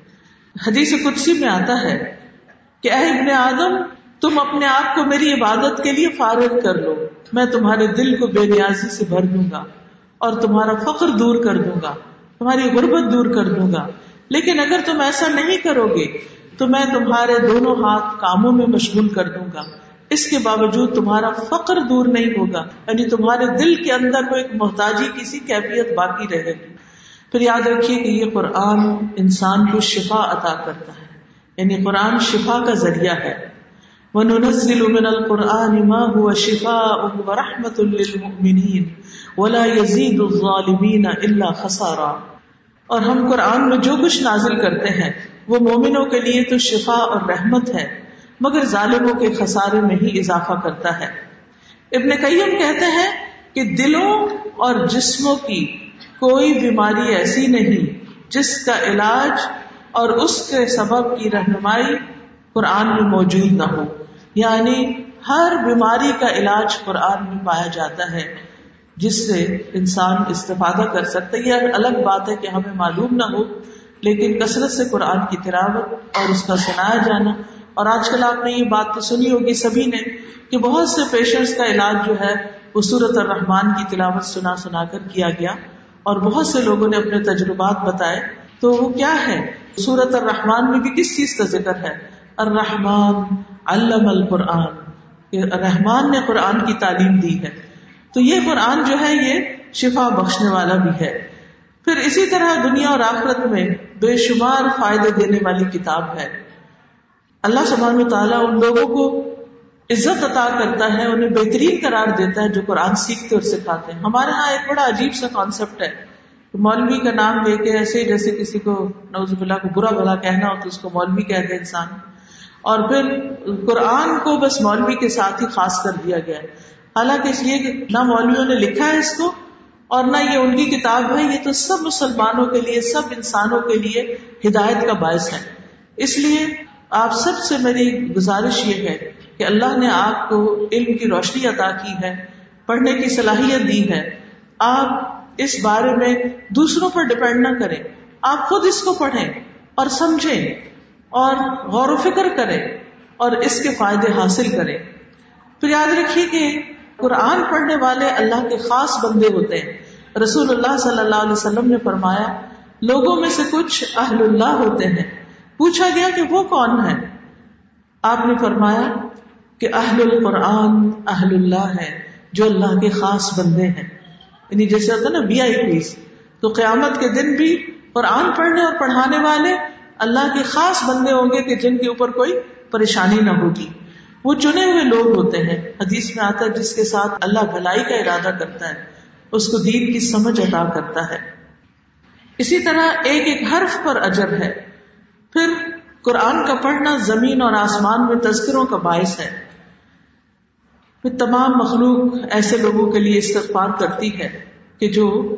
حدیث قدسی میں آتا ہے کہ اے ابن آدم تم اپنے آپ کو میری عبادت کے لیے فارغ کر لو۔ میں تمہارے دل کو بے نیازی سے بھر دوں گا اور تمہارا فخر دور کر دوں گا، تمہاری غربت دور کر دوں گا۔ لیکن اگر تم ایسا نہیں کرو گے، تو میں تمہارے دونوں ہاتھ کاموں میں مشغول کر دوں گا۔ اس کے باوجود تمہارا فقر دور نہیں ہوگا یعنی تمہارے دل کے اندر کوئی محتاجی کسی کیفیت باقی رہے گی۔ پھر یاد رکھیے کہ یہ قرآن انسان کو شفا عطا کرتا ہے یعنی قرآن شفا کا ذریعہ ہے۔ وَنُنَزِّلُ مِنَ الْقُرْآنِ مَا هُوَ شِفَاءٌ وَرَحْمَةٌ لِّلْمُؤْمِنِينَ وَلَا يَزِيدُ الظَّالِمِينَ إِلَّا خَسَارًا۔ اور ہم قرآن میں جو کچھ نازل کرتے ہیں، وہ مومنوں کے لیے تو شفا اور رحمت ہے، مگر ظالموں کے خسارے میں ہی اضافہ کرتا ہے۔ ابن قیم کہتے ہیں کہ دلوں اور جسموں کی کوئی بیماری ایسی نہیں جس کا علاج اور اس کے سبب کی رہنمائی قرآن میں موجود نہ ہو۔ یعنی ہر بیماری کا علاج قرآن میں پایا جاتا ہے، جس سے انسان استفادہ کر سکتا ہے۔ یہ الگ بات ہے کہ ہمیں معلوم نہ ہو، لیکن کثرت سے قرآن کی تلاوت اور اس کا سنایا جانا۔ اور آج کل آپ نے یہ بات تو سنی ہوگی سبھی نے کہ بہت سے پیشنٹس کا علاج جو ہے، وہ سورت الرحمان کی تلاوت سنا سنا کر کیا گیا۔ اور بہت سے لوگوں نے اپنے تجربات بتائے۔ تو وہ کیا ہے؟ سورت الرحمان میں بھی کس چیز کا ذکر ہے؟ الرحمان علم القرآن رحمان نے قرآن کی تعلیم دی ہے۔ تو یہ قرآن جو ہے، یہ شفا بخشنے والا بھی ہے۔ پھر اسی طرح دنیا اور آخرت میں بے شمار فائدے دینے والی کتاب ہے۔ اللہ سبحانہ تعالیٰ ان لوگوں کو عزت عطا کرتا ہے، انہیں بہترین قرار دیتا ہے جو قرآن سیکھتے اور سکھاتے ہیں۔ ہمارے یہاں ایک بڑا عجیب سا کانسیپٹ ہے۔ مولوی کا نام لے کے ایسے جیسے کسی کو نوز اللہ کو برا بھلا کہنا ہو تو اس کو مولوی کہہ دے انسان۔ اور پھر قرآن کو بس مولوی کے ساتھ ہی خاص کر دیا گیا ہے۔ حالانکہ اس لیے کہ نہ مولویوں نے لکھا ہے اس کو اور نہ یہ ان کی کتاب ہے، یہ تو سب مسلمانوں کے لیے، سب انسانوں کے لیے ہدایت کا باعث ہے۔ اس لیے آپ سب سے میری گزارش یہ ہے کہ اللہ نے آپ کو علم کی روشنی عطا کی ہے، پڑھنے کی صلاحیت دی ہے۔ آپ اس بارے میں دوسروں پر ڈپینڈ نہ کریں۔ آپ خود اس کو پڑھیں اور سمجھیں۔ اور غور و فکر کریں اور اس کے فائدے حاصل کریں پھر یاد رکھیے کہ قرآن پڑھنے والے اللہ کے خاص بندے ہوتے ہیں۔ رسول اللہ صلی اللہ علیہ وسلم نے فرمایا، لوگوں میں سے کچھ اہل اللہ ہوتے ہیں۔ پوچھا گیا کہ وہ کون ہے آپ نے فرمایا کہ اہل القرآن اہل اللہ ہے جو اللہ کے خاص بندے ہیں۔ یعنی جیسے ہوتا نا وی آئی پیز تو قیامت کے دن بھی قرآن پڑھنے اور پڑھانے والے اللہ کے خاص بندے ہوں گے کہ جن کے اوپر کوئی پریشانی نہ ہوگی۔ وہ چنے ہوئے لوگ ہوتے ہیں۔ حدیث میں آتا ہے جس کے ساتھ اللہ بھلائی کا ارادہ کرتا ہے، اس کو دین کی سمجھ ادا کرتا ہے۔ اسی طرح ایک ایک حرف پر اجر ہے۔ پھر قرآن کا پڑھنا زمین اور آسمان میں تذکروں کا باعث ہے۔ پھر تمام مخلوق ایسے لوگوں کے لیے استغفار کرتی ہے کہ جو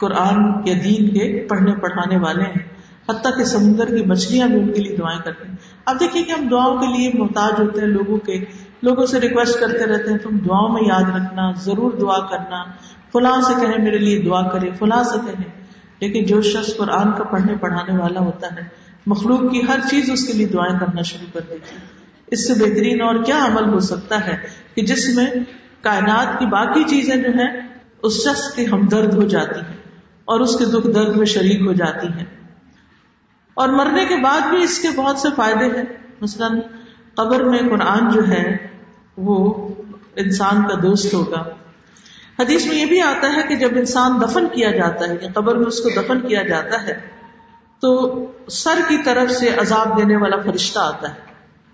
قرآن یا دین کے پڑھنے پڑھانے والے ہیں۔ حتیٰ کہ سمندر کی مچھلیاں بھی ان کے لیے دعائیں کرتے ہیں۔ اب دیکھیے کہ ہم دعاؤں کے لیے محتاج ہوتے ہیں لوگوں کے۔ لوگوں سے ریکویسٹ کرتے رہتے ہیں تم دعاؤں میں یاد رکھنا، ضرور دعا کرنا۔ فلاں سے کہیں میرے لیے دعا کرے، فلاں سے کہیں۔ لیکن جو شخص قرآن کا پڑھنے پڑھانے والا ہوتا ہے، مخلوق کی ہر چیز اس کے لیے دعائیں کرنا شروع کر دیتی اس سے بہترین اور کیا عمل ہو سکتا ہے کہ جس میں کائنات کی باقی چیزیں جو ہیں، اس شخص کی ہمدرد ہو جاتی ہیں اور اس کے دکھ درد میں شریک ہو جاتی ہیں۔ اور مرنے کے بعد بھی اس کے بہت سے فائدے ہیں۔ مثلاً قبر میں قرآن جو ہے، وہ انسان کا دوست ہوگا۔ حدیث میں یہ بھی آتا ہے کہ جب انسان دفن کیا جاتا ہے یا قبر میں اس کو دفن کیا جاتا ہے، تو سر کی طرف سے عذاب دینے والا فرشتہ آتا ہے۔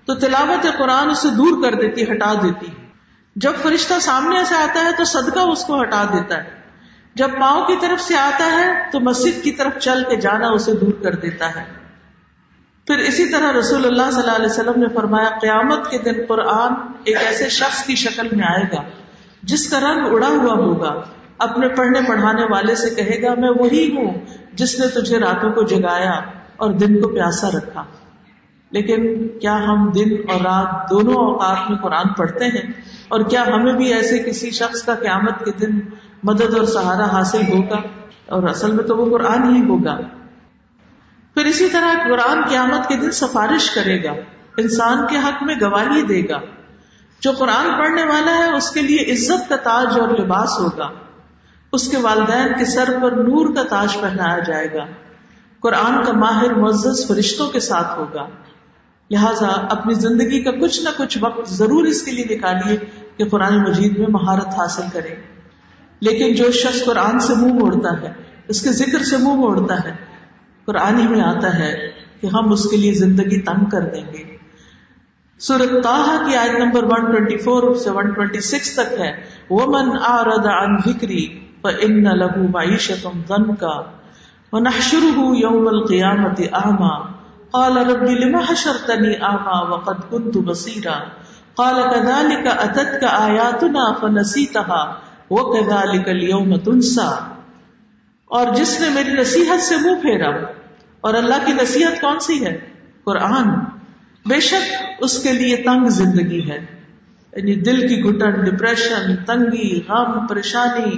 تو تلاوت قرآن اسے دور کر دیتی، ہٹا دیتی۔ جب فرشتہ سامنے سے آتا ہے تو صدقہ اس کو ہٹا دیتا ہے۔ جب پاؤں کی طرف سے آتا ہے تو مسجد کی طرف چل کے جانا اسے دور کر دیتا ہے۔ پھر اسی طرح رسول اللہ صلی اللہ علیہ وسلم نے فرمایا، قیامت کے دن قرآن ایک ایسے شخص کی شکل میں آئے گا، جس کا رنگ اڑا ہوا ہوگا۔ اپنے پڑھنے پڑھانے والے سے کہے گا، میں وہی ہوں جس نے تجھے راتوں کو جگایا اور دن کو پیاسا رکھا۔ لیکن کیا ہم دن اور رات دونوں اوقات میں قرآن پڑھتے ہیں؟ اور کیا ہمیں بھی ایسے کسی شخص کا قیامت کے دن مدد اور سہارا حاصل ہوگا اور اصل میں تو وہ قرآن ہی ہوگا۔ پھر اسی طرح قرآن قیامت کے دن سفارش کرے گا۔ انسان کے حق میں گواہی دے گا۔ جو قرآن پڑھنے والا ہے، اس کے لیے عزت کا تاج اور لباس ہوگا۔ اس کے والدین کے سر پر نور کا تاج پہنایا جائے گا۔ قرآن کا ماہر معزز فرشتوں کے ساتھ ہوگا۔ لہٰذا اپنی زندگی کا کچھ نہ کچھ وقت ضرور اس کے لیے نکالیے کہ قرآن مجید میں مہارت حاصل کرے۔ لیکن جو شخص قرآن سے منہ موڑتا ہے، اس کے ذکر سے منہ موڑتا ہے، قرآن ہی میں آتا ہے کہ ہم اس کے لیے زندگی تنگ کر دیں گے۔ سورت تاہا کی آیت نمبر 124 سے 126 تک ہے۔ ومن اعرض عن ذکری فان له معیشۃ ضنکا ونحشره يوم القیامت اعما قال رب لما حشرتني اعما وقد كنت بصيرا قال كذلك اتتك آیاتنا فنسیتها وكذلك اليوم تنسى۔ اور جس نے میری نصیحت سے منہ پھیرا، اور اللہ کی نصیحت کون سی ہے؟ قرآن۔ بے شک اس کے لیے تنگ زندگی ہے۔ یعنی دل کی گٹن ڈپریشن تنگی، غم، پریشانی،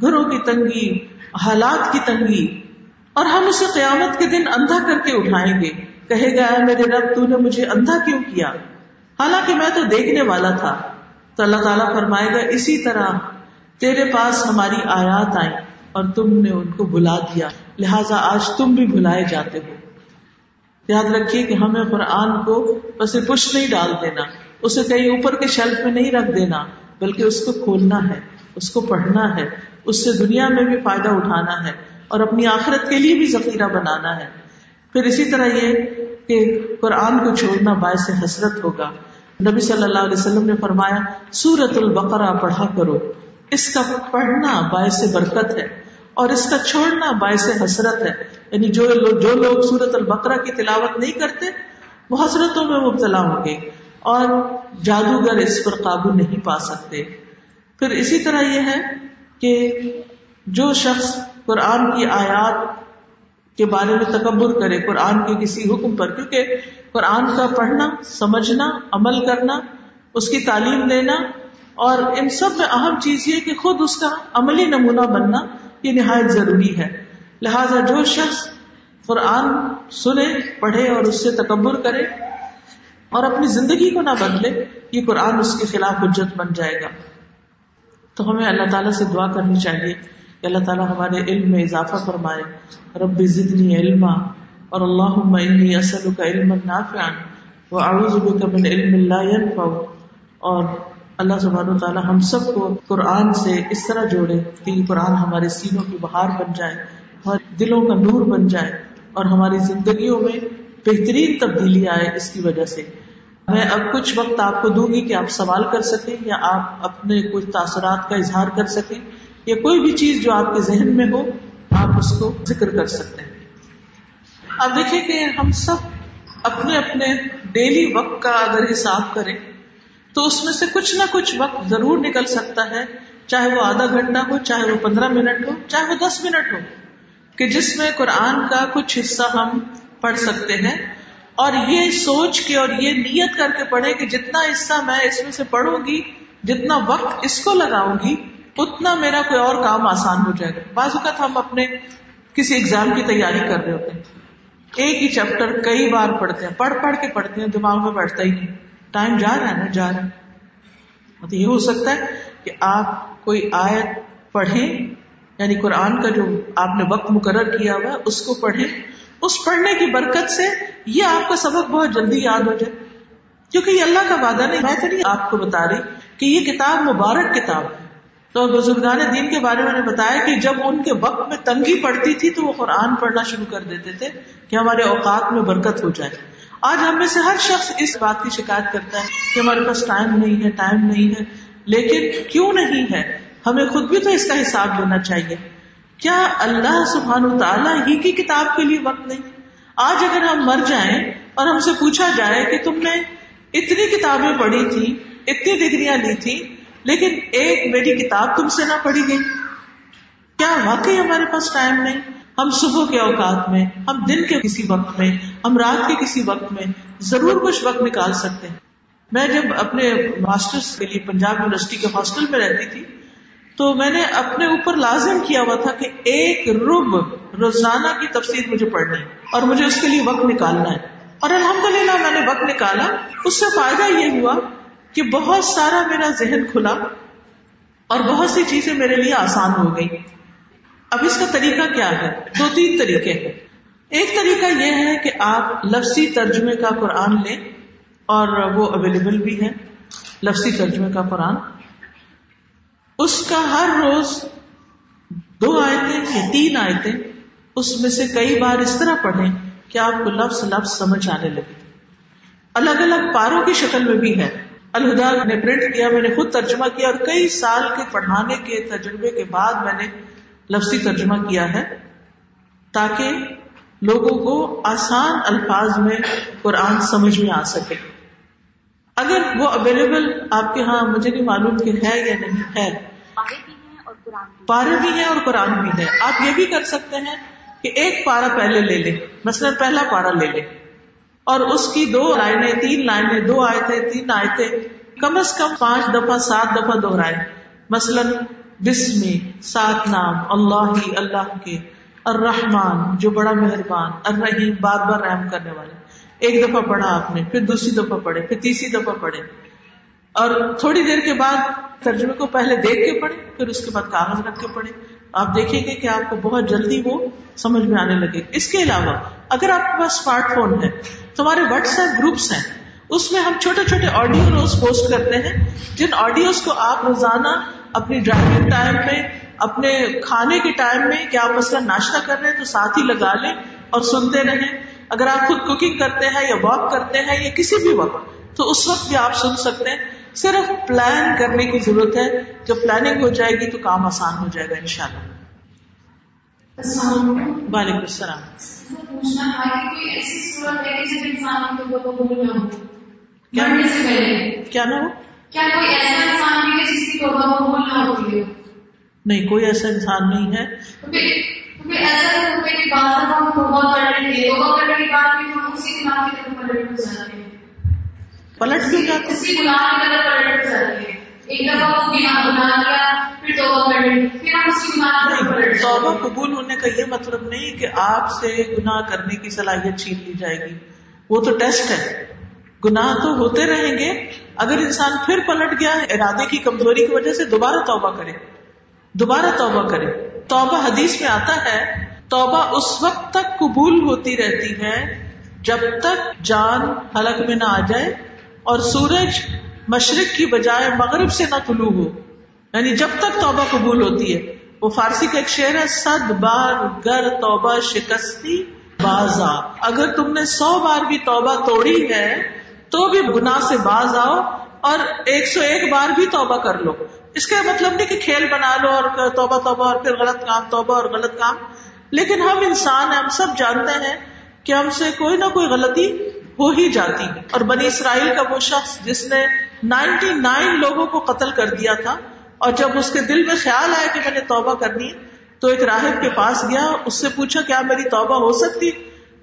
گھروں کی تنگی، حالات کی تنگی۔ اور ہم اسے قیامت کے دن اندھا کر کے اٹھائیں گے۔ کہے گا میرے رب، تو نے مجھے اندھا کیوں کیا؟ حالانکہ میں تو دیکھنے والا تھا۔ تو اللہ تعالیٰ فرمائے گا، اسی طرح تیرے پاس ہماری آیات آئیں اور تم نے ان کو بلا دیا۔ لہذا آج تم بھی بھلائے جاتے ہو۔ یاد رکھیے کہ ہمیں قرآن کو بس پش نہیں ڈال دینا، اسے کہیں اوپر کے شیلف میں نہیں رکھ دینا، بلکہ اس کو کھولنا ہے، اس کو پڑھنا ہے، اس سے دنیا میں بھی فائدہ اٹھانا ہے اور اپنی آخرت کے لیے بھی ذخیرہ بنانا ہے۔ پھر اسی طرح یہ کہ قرآن کو چھوڑنا باعث حسرت ہوگا۔ نبی صلی اللہ علیہ وسلم نے فرمایا سورت البقرہ پڑھا کرو۔ اس کا پڑھنا باعث برکت ہے اور اس کا چھوڑنا باعث حسرت ہے۔ یعنی جو لوگ جو لوگ سورت البقرہ کی تلاوت نہیں کرتے وہ حسرتوں میں مبتلا ہوں گے اور جادوگر اس پر قابو نہیں پا سکتے۔ پھر اسی طرح یہ ہے کہ جو شخص قرآن کی آیات کے بارے میں تکبر کرے، قرآن کے کسی حکم پر، کیونکہ قرآن کا پڑھنا، سمجھنا، عمل کرنا، اس کی تعلیم لینا اور ان سب میں اہم چیز یہ کہ خود اس کا عملی نمونہ بننا یہ نہایت ضروری ہے۔ لہذا جو شخص قرآن سنے، پڑھے اور اس سے تکبر کرے اور اپنی زندگی کو نہ بدلے، یہ قرآن اس کے خلاف حجت بن جائے گا۔ تو ہمیں اللہ تعالیٰ سے دعا کرنی چاہیے کہ اللہ تعالیٰ ہمارے علم میں اضافہ فرمائے۔ رب زدنی علما اور اللہ اصل کا علم نافع وہ آروز من علم اللہ اور اللہ سبحانہ و تعالیٰ ہم سب کو قرآن سے اس طرح جوڑے کہ یہ قرآن ہمارے سینوں کی بہار بن جائے، ہمارے دلوں کا نور بن جائے اور ہماری زندگیوں میں بہترین تبدیلی آئے اس کی وجہ سے۔ میں اب کچھ وقت آپ کو دوں گی کہ آپ سوال کر سکیں یا آپ اپنے کچھ تاثرات کا اظہار کر سکیں، یا کوئی بھی چیز جو آپ کے ذہن میں ہو، آپ اس کو ذکر کر سکتے ہیں۔ اب دیکھیں کہ ہم سب اپنے اپنے ڈیلی وقت کا اگر حساب کریں تو اس میں سے کچھ نہ کچھ وقت ضرور نکل سکتا ہے، چاہے وہ آدھا گھنٹہ ہو، چاہے وہ پندرہ منٹ ہو، چاہے وہ دس منٹ ہو، کہ جس میں قرآن کا کچھ حصہ ہم پڑھ سکتے ہیں۔ اور یہ سوچ کے اور یہ نیت کر کے پڑھے کہ جتنا حصہ میں اس میں سے پڑھوں گی، جتنا وقت اس کو لگاؤں گی، اتنا میرا کوئی اور کام آسان ہو جائے گا۔ بعض اوقات ہم اپنے کسی ایگزام کی تیاری کر رہے ہوتے ہیں۔ ایک ہی چیپٹر کئی بار پڑھتے ہیں۔ پڑھ پڑھ کے پڑھتے ہیں، دماغ میں بیٹھتا ہی نہیں۔ ٹائم جا رہا ہے نا جا رہا ہے مطلب یہ ہو سکتا ہے کہ آپ کوئی آیت پڑھیں یعنی قرآن کا جو آپ نے وقت مقرر کیا ہوا اس کو پڑھیں اس پڑھنے کی برکت سے یہ آپ کا سبق بہت جلدی یاد ہو جائے کیونکہ یہ اللہ کا وعدہ نہیں میں تو نہیں آپ کو بتا رہی کہ یہ کتاب مبارک کتاب ہے تو بزرگان دین کے بارے میں نے بتایا کہ جب ان کے وقت میں تنگی پڑتی تھی تو وہ قرآن پڑھنا شروع کر دیتے تھے کہ ہمارے اوقات میں برکت ہو جائے آج ہم میں سے ہر شخص اس بات کی شکایت کرتا ہے کہ ہمارے پاس ٹائم نہیں ہے، ٹائم نہیں ہے۔ لیکن کیوں نہیں ہے؟ ہمیں خود بھی تو اس کا حساب لینا چاہیے۔ کیا اللہ سبحان تعالیٰ ہی کی کتاب کے لیے وقت نہیں؟ آج اگر ہم مر جائیں اور ہم سے پوچھا جائے کہ تم نے اتنی کتابیں پڑھی تھی اتنی ڈگریاں لی تھی لیکن ایک میری کتاب تم سے نہ پڑھی گئی۔ کیا واقعی ہمارے پاس ٹائم نہیں؟ ہم صبح کے اوقات میں، ہم دن کے کسی وقت میں ہم رات کے کسی وقت میں ضرور کچھ وقت نکال سکتے ہیں۔ میں جب اپنے ماسٹرس کے لیے پنجاب یونیورسٹی کے ہاسٹل میں رہتی تھی، تو میں نے اپنے اوپر لازم کیا ہوا تھا کہ ایک رب روزانہ کی تفصیل مجھے پڑھنی اور مجھے اس کے لیے وقت نکالنا ہے۔ اور الحمد للہ میں نے وقت نکالا۔ اس سے فائدہ یہ ہوا کہ بہت سارا میرا ذہن کھلا اور بہت سی چیزیں میرے لیے آسان ہو گئی۔ اب اس کا طریقہ کیا ہے؟ دو تین طریقے ہیں۔ ایک طریقہ یہ ہے کہ آپ لفظی ترجمے کا قرآن لیں اور وہ اویلیبل بھی ہے لفظی ترجمے کا قرآن۔ اس کا ہر روز دو آیتیں یا تین آیتیں، اس میں سے کئی بار اس طرح پڑھیں کہ آپ کو لفظ لفظ سمجھ آنے لگے۔ الگ الگ پاروں کی شکل میں بھی ہے۔ الہدا نے پرنٹ کیا، میں نے خود ترجمہ کیا اور کئی سال کے پڑھانے کے تجربے کے بعد میں نے لفظی ترجمہ کیا ہے تاکہ لوگوں کو آسان الفاظ میں قرآن سمجھ میں آ سکے۔ اگر وہ اویلیبل آپ کے ہاں مجھے نہیں معلوم کہ ہے یا نہیں ہے۔ پارے بھی ہیں اور قرآن بھی ہے آپ یہ بھی کر سکتے ہیں کہ ایک پارا پہلے لے لیں۔ مثلاً پہلا پارا لے لیں۔ اور اس کی دو لائنیں تین لائنیں دو آئے تھے تین آئے تھے کم از کم پانچ دفعہ سات دفعہ دوہرائے مثلاً بسمی سات نام اللہ ہی اللہ کے۔ الرحمان جو بڑا مہربان، الرحیم، بار بار رحم کرنے والے۔ ایک دفعہ پڑھا آپ نے، پھر دوسری دفعہ پڑھے، پھر تیسری دفعہ پڑھے۔ اور تھوڑی دیر کے بعد ترجمے کو پہلے دیکھ کے پڑھے، پھر اس کے بعد کاغذ رکھ کے پڑھے۔ آپ دیکھیں گے کہ آپ کو بہت جلدی وہ سمجھ میں آنے لگے۔ اس کے علاوہ، اگر آپ کے پاس اسمارٹ فون ہے تو ہمارے واٹس ایپ گروپس ہیں، اس میں ہم چھوٹے چھوٹے آڈیو روز پوسٹ کرتے ہیں، جن آڈیوز کو آپ روزانہ اپنی ڈرائیونگ ٹائم میں اپنے کھانے کے ٹائم میں کیا آپ مثلاً ناشتہ کر رہے ہیں تو ساتھ ہی لگا لیں اور سنتے رہیں۔ اگر آپ خود کوکنگ کرتے ہیں یا واک کرتے ہیں یا کسی بھی وقت تو اس وقت بھی آپ سن سکتے ہیں۔ صرف پلان کرنے کی ضرورت ہے۔ جب پلاننگ ہو جائے گی تو کام آسان ہو جائے گا ان شاء اللہ وعلیکم السلام۔ کیا نا ہو؟ نہیں کوئی ایسا انسان نہیں ہے۔ پلٹ کیوں جاتے توبہ قبول ہونے کا یہ مطلب نہیں کہ آپ سے گناہ کرنے کی صلاحیت چھین لی جائے گی۔ وہ تو ٹیسٹ ہے۔ گناہ تو ہوتے رہیں گے اگر انسان پھر پلٹ گیا ارادے کی کمزوری کی وجہ سے دوبارہ توبہ کرے۔ دوبارہ توبہ کرے توبہ حدیث میں آتا ہے، توبہ اس وقت تک قبول ہوتی رہتی ہے جب تک جان حلق میں نہ آ جائے اور سورج مشرق کی بجائے مغرب سے نہ طلوع ہو۔ یعنی جب تک توبہ قبول ہوتی ہے۔ وہ فارسی کا ایک شعر ہے، صد بار گر توبہ شکستی بازا۔ اگر تم نے سو بار بھی توبہ توڑی ہے، تو بھی گناہ سے باز آؤ اور ایک سو ایک بار بھی توبہ کر لو۔ اس کا مطلب نہیں کہ کھیل بنا لو اور توبہ توبہ اور پھر غلط کام توبہ اور غلط کام۔ لیکن ہم انسان ہیں، ہم سب جانتے ہیں کہ ہم سے کوئی نہ کوئی غلطی ہو ہی جاتی ہے۔ اور بنی اسرائیل کا وہ شخص جس نے نائنٹی نائن لوگوں کو قتل کر دیا تھا، اور جب اس کے دل میں خیال آیا کہ میں نے توبہ کرنی ہے، تو ایک راہب کے پاس گیا، اس سے پوچھا، کیا میری توبہ ہو سکتی؟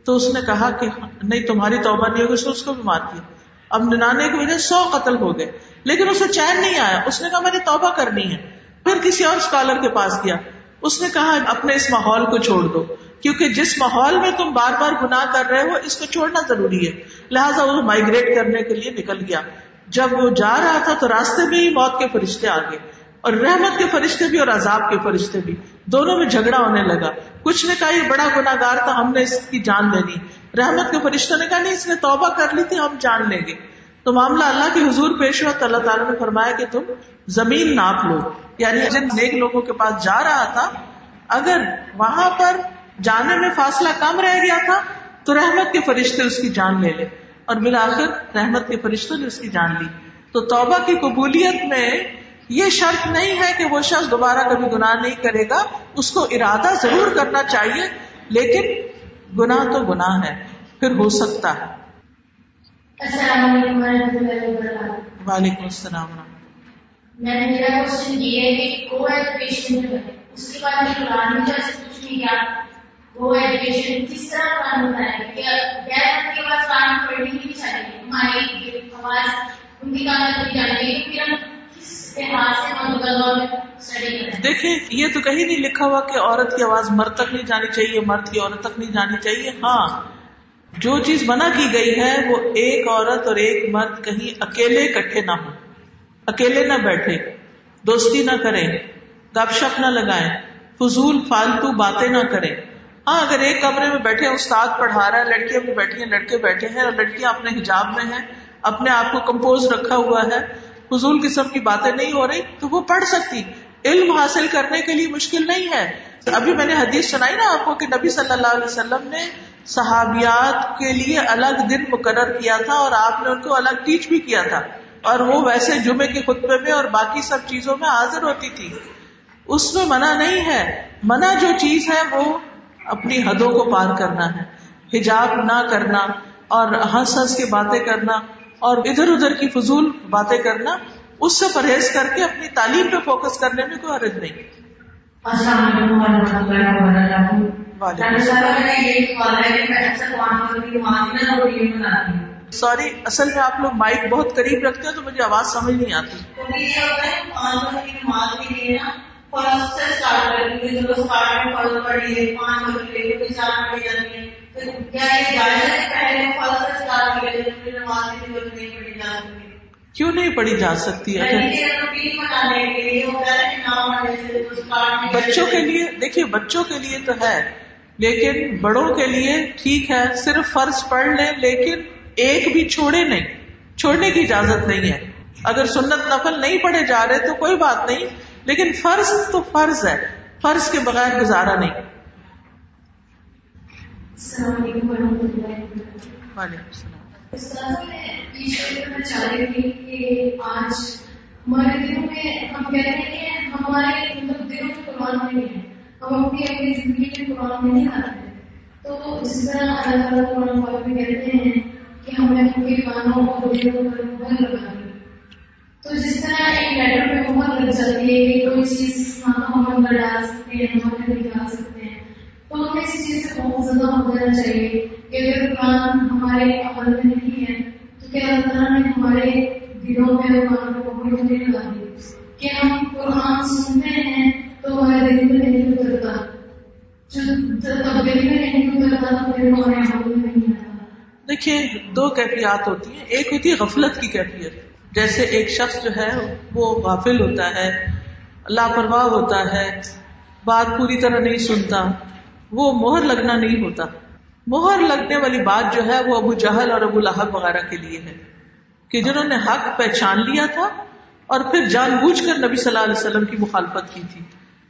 تو اس نے کہا کہ نہیں، تمہاری توبہ نہیں ہوگی، اس کو بھی مار دیا۔ اب ننانے کی وجہ سو قتل ہو گئے۔ لیکن اسے چین نہیں آیا۔ اس نے کہا، میں نے توبہ کرنی ہے۔ پھر کسی اور اسکالر کے پاس گیا۔ اس نے کہا، اپنے اس ماحول کو چھوڑ دو۔ کیونکہ جس ماحول میں تم بار بار گناہ کر رہے ہو، اس کو چھوڑنا ضروری ہے۔ لہٰذا وہ مائگریٹ کرنے کے لیے نکل گیا۔ جب وہ جا رہا تھا تو راستے میں ہی موت کے فرشتے آ گئے۔ اور رحمت کے فرشتے بھی اور عذاب کے فرشتے بھی۔ دونوں میں جھگڑا ہونے لگا۔ کچھ نے کہا، یہ بڑا گناگار تھا، ہم نے اس کی جان لینی رحمت کے فرشتوں نے کہا، نہیں، اس نے توبہ کر لی تھی، ہم جان لیں گے۔ تو معاملہ اللہ کے حضور پیش ہوا تو اللہ تعالیٰ نے فرمایا کہ تم زمین ناپ لو۔ یعنی جن نیک لوگوں کے پاس جا رہا تھا، اگر وہاں پر جانے میں فاصلہ کم رہ گیا تھا، تو رحمت کے فرشتے اس کی جان لے لے۔ اور بالآخر رحمت کے فرشتوں نے اس کی جان لی۔ تو توبہ کی قبولیت میں یہ شرط نہیں ہے کہ وہ شخص دوبارہ کبھی گناہ نہیں کرے گا۔ اس کو ارادہ ضرور کرنا چاہیے، لیکن گناہ تو گناہ ہے، پھر ہو سکتا ہے۔ وعلیکم السلام
میں نے میرا کوشچن یہ ہے کہ کو ایجوکیشن جو ہے اس کے بعد میں قرآن میں جیسے کچھ نہیں کیا وہ ایجوکیشن کس طرح قانون ہے؟ کہ غیر کے پاس قانون پڑھنی نہیں چاہیے؟ ہماری آواز ان کی کام کری جانی ہے؟ پھر ہم
دیکھیں یہ تو کہیں نہیں لکھا ہوا کہ عورت کی آواز مرد تک نہیں جانی چاہیے مرد کی عورت تک نہیں جانی چاہیے۔ ہاں جو چیز منع کی گئی ہے، وہ ایک عورت اور ایک مرد کہیں اکیلے اکٹھے نہ ہو اکیلے نہ بیٹھے، دوستی نہ کریں، گپ شپ نہ لگائیں، فضول فالتو باتیں نہ کریں۔ ہاں اگر ایک کمرے میں بیٹھے استاد پڑھا رہا ہے، لڑکیاں بھی بیٹھی ہیں، لڑکے بیٹھے ہیں، اور لڑکیاں اپنے حجاب میں ہیں، اپنے آپ کو کمپوز رکھا ہوا ہے، فضول قسم کی باتیں نہیں ہو رہی، تو وہ پڑھ سکتی۔ علم حاصل کرنے کے لیے مشکل نہیں ہے۔ ابھی میں نے حدیث سنائی نا آپ کو کہ نبی صلی اللہ علیہ وسلم نے صحابیات کے لیے الگ دن مقرر کیا تھا اور آپ نے ان کو الگ ٹیچ بھی کیا تھا۔ اور وہ ویسے جمعے کے خطبے میں اور باقی سب چیزوں میں حاضر ہوتی تھی۔ اس میں منع نہیں ہے۔ منع جو چیز ہے وہ اپنی حدوں کو پار کرنا ہے۔ حجاب نہ کرنا اور ہنس ہنس کے باتیں کرنا اور ادھر ادھر کی فضول باتیں کرنا، اس سے پرہیز کر کے اپنی تعلیم پہ فوکس کرنے میں کوئی حرج نہیں۔ سوری اصل میں آپ لوگ مائک بہت قریب رکھتے ہیں تو مجھے آواز سمجھ نہیں آتی۔ کیوں نہیں پڑھی جا سکتی؟ بچوں کے لیے دیکھیے بچوں کے لیے تو ہے۔ لیکن بڑوں کے لیے ٹھیک ہے صرف فرض پڑھ لیں لیکن ایک بھی چھوڑے نہیں۔ چھوڑنے کی اجازت نہیں ہے۔ اگر سنت نفل نہیں پڑھے جا رہے تو کوئی بات نہیں لیکن فرض تو فرض ہے۔ فرض کے بغیر گزارا نہیں۔ وعلیکم السلام۔
آج ہمارے دلوں میں ہم کہتے ہیں ہمارے مطلب دلوں میں قرآن نہیں ہے۔ ہم اپنی اپنی زندگی میں قرآن نہیں لاتے تو جس طرح اللہ تعالیٰ قرآن پاک میں کہتے ہیں کہ ہمیں اپنے کانوں اور دلوں پر مہر لگا دی۔ تو جس طرح ایک لیٹر پہ مہر لگ جاتی ہے کہ کوئی چیز ہم اندر ڈال سکتے ہیں، ہم اندر نکال سکتے ہیں، تو ہمیں اس چیز سے بہت زیادہ ہو جانا چاہیے کہ اگر قرآن ہمارے عمل میں نہیں ہے، تو کیا اللہ تعالیٰ نے ہمارے دلوں میں قرآن کو بہت نہیں لگا دی؟ کہ ہم قرآن سنتے ہیں تو میں نہیں اترتا جو میں نہیں اترتا تو ہمارے میں نہیں آتا
دیکھیے، دو کیفیات ہوتی ہیں۔ ایک ہوتی ہے غفلت کی کیفیت۔ جیسے ایک شخص جو ہے، وہ غافل ہوتا ہے لاپرواہ ہوتا ہے، بات پوری طرح نہیں سنتا، وہ مہر لگنا نہیں ہوتا۔ مہر لگنے والی بات جو ہے، وہ ابو جہل اور ابو لہب وغیرہ کے لیے ہے۔ کہ جنہوں نے حق پہچان لیا تھا اور پھر جان بوجھ کر نبی صلی اللہ علیہ وسلم کی مخالفت کی تھی۔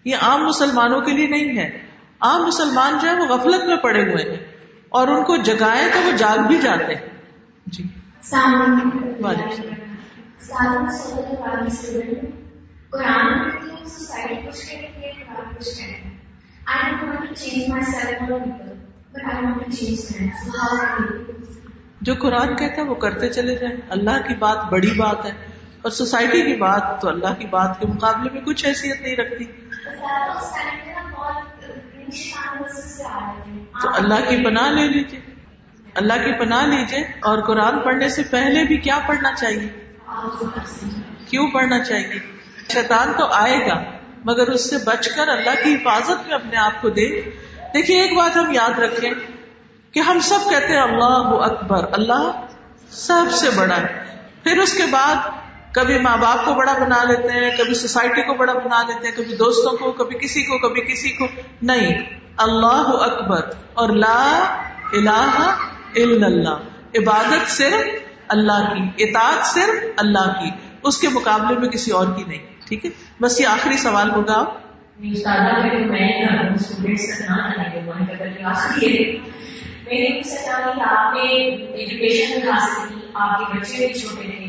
یہ عام مسلمانوں کے لیے نہیں ہے۔ عام مسلمان جو ہے وہ غفلت میں پڑے ہوئے ہیں اور ان کو جگائے تو وہ جاگ بھی جاتے ہیں۔ جی? جو قرآن کہتا ہے وہ کرتے چلے جائیں۔ اللہ کی بات بڑی بات ہے۔ اور سوسائٹی کی بات تو اللہ کی بات کے مقابلے میں کچھ حیثیت نہیں رکھتی۔ تو اللہ کی پناہ لے لیجیے اللہ کی پناہ لیجیے اور قرآن پڑھنے سے پہلے بھی کیا پڑھنا چاہیے؟ کیوں پڑھنا چاہیے؟ شیطان تو آئے گا، مگر اس سے بچ کر اللہ کی حفاظت میں اپنے آپ کو دے۔ دیکھیے، ایک بات ہم یاد رکھیں کہ ہم سب کہتے ہیں اللہ اکبر، اللہ سب سے بڑا ہے۔ پھر اس کے بعد کبھی ماں باپ کو بڑا بنا لیتے ہیں، کبھی سوسائٹی کو بڑا بنا لیتے ہیں، کبھی دوستوں کو، کبھی کسی کو، کبھی کسی کو۔ نہیں، اللہ اکبر اور لا الہ الا اللہ۔ عبادت صرف اللہ کی، اطاعت صرف اللہ کی۔ اس کے مقابلے میں کسی اور کی نہیں، ٹھیک ہے؟ بس یہ آخری سوال ہوگا۔
آپ نے ایجوکیشن حاصل کی، آپ کے بچے بھی چھوٹے تھے۔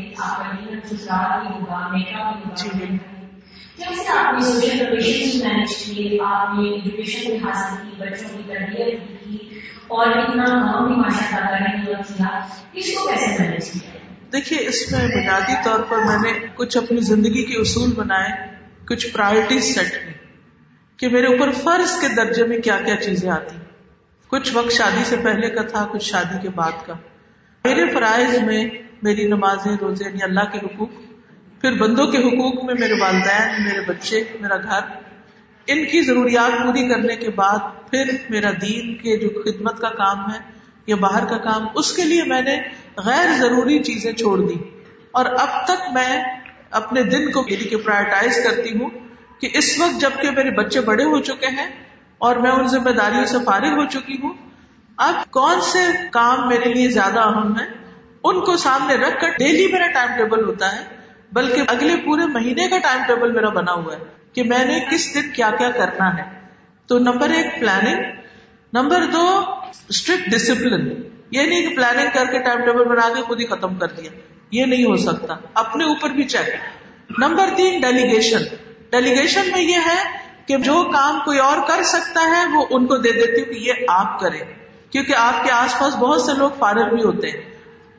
جب سے آپ نے سوشل ریلیشن مینج کیے آپ نے ایجوکیشن بھی حاصل کی بچوں کی تربیت بھی کی اور اتنا کام بھی ماشاء اللہ کیا اس کو کیسے مینج کیا؟
دیکھیے اس میں بنیادی طور پر میں نے کچھ اپنی زندگی کے اصول بنائے کچھ پرائرٹیز سیٹ کی کہ میرے اوپر فرض کے درجے میں کیا کیا چیزیں آتی۔ کچھ وقت شادی سے پہلے کا تھا کچھ شادی کے بعد کا۔ میرے فرائض میں میری نمازیں، روزے یعنی اللہ کے حقوق۔ پھر بندوں کے حقوق میں میرے والدین، میرے بچے، میرا گھر۔ ان کی ضروریات پوری کرنے کے بعد پھر میرا دین کے جو خدمت کا کام ہے یا باہر کا کام، اس کے لیے میں نے غیر ضروری چیزیں چھوڑ دی اور اب تک میں اپنے دن کو یعنی کہ پرائرٹائز کرتی ہوں کہ اس وقت جبکہ میرے بچے بڑے ہو چکے ہیں اور میں ان ذمہ داریوں سے فارغ ہو چکی ہوں، اب کون سے کام میرے لیے زیادہ اہم ہے ان کو سامنے رکھ کر ڈیلی میرا ٹائم ٹیبل ہوتا ہے، بلکہ اگلے پورے مہینے کا ٹائم ٹیبل میرا بنا ہوا ہے کہ میں نے کس دن کیا کیا کرنا ہے۔ تو نمبر ایک پلاننگ نمبر دو اسٹرکٹ ڈسپلن یہ نہیں کہ پلاننگ کر کے ٹائم ٹیبل بنا کے خود ہی ختم کر دیا۔ یہ نہیں ہو سکتا۔ اپنے اوپر بھی چیک نمبر تین ڈیلیگیشن ڈیلیگیشن میں یہ ہے کہ جو کام کوئی اور کر سکتا ہے، وہ ان کو دے دیتی ہوں کہ یہ آپ کریں۔ کیونکہ آپ کے آس پاس بہت سے لوگ فارغ بھی ہوتے ہیں۔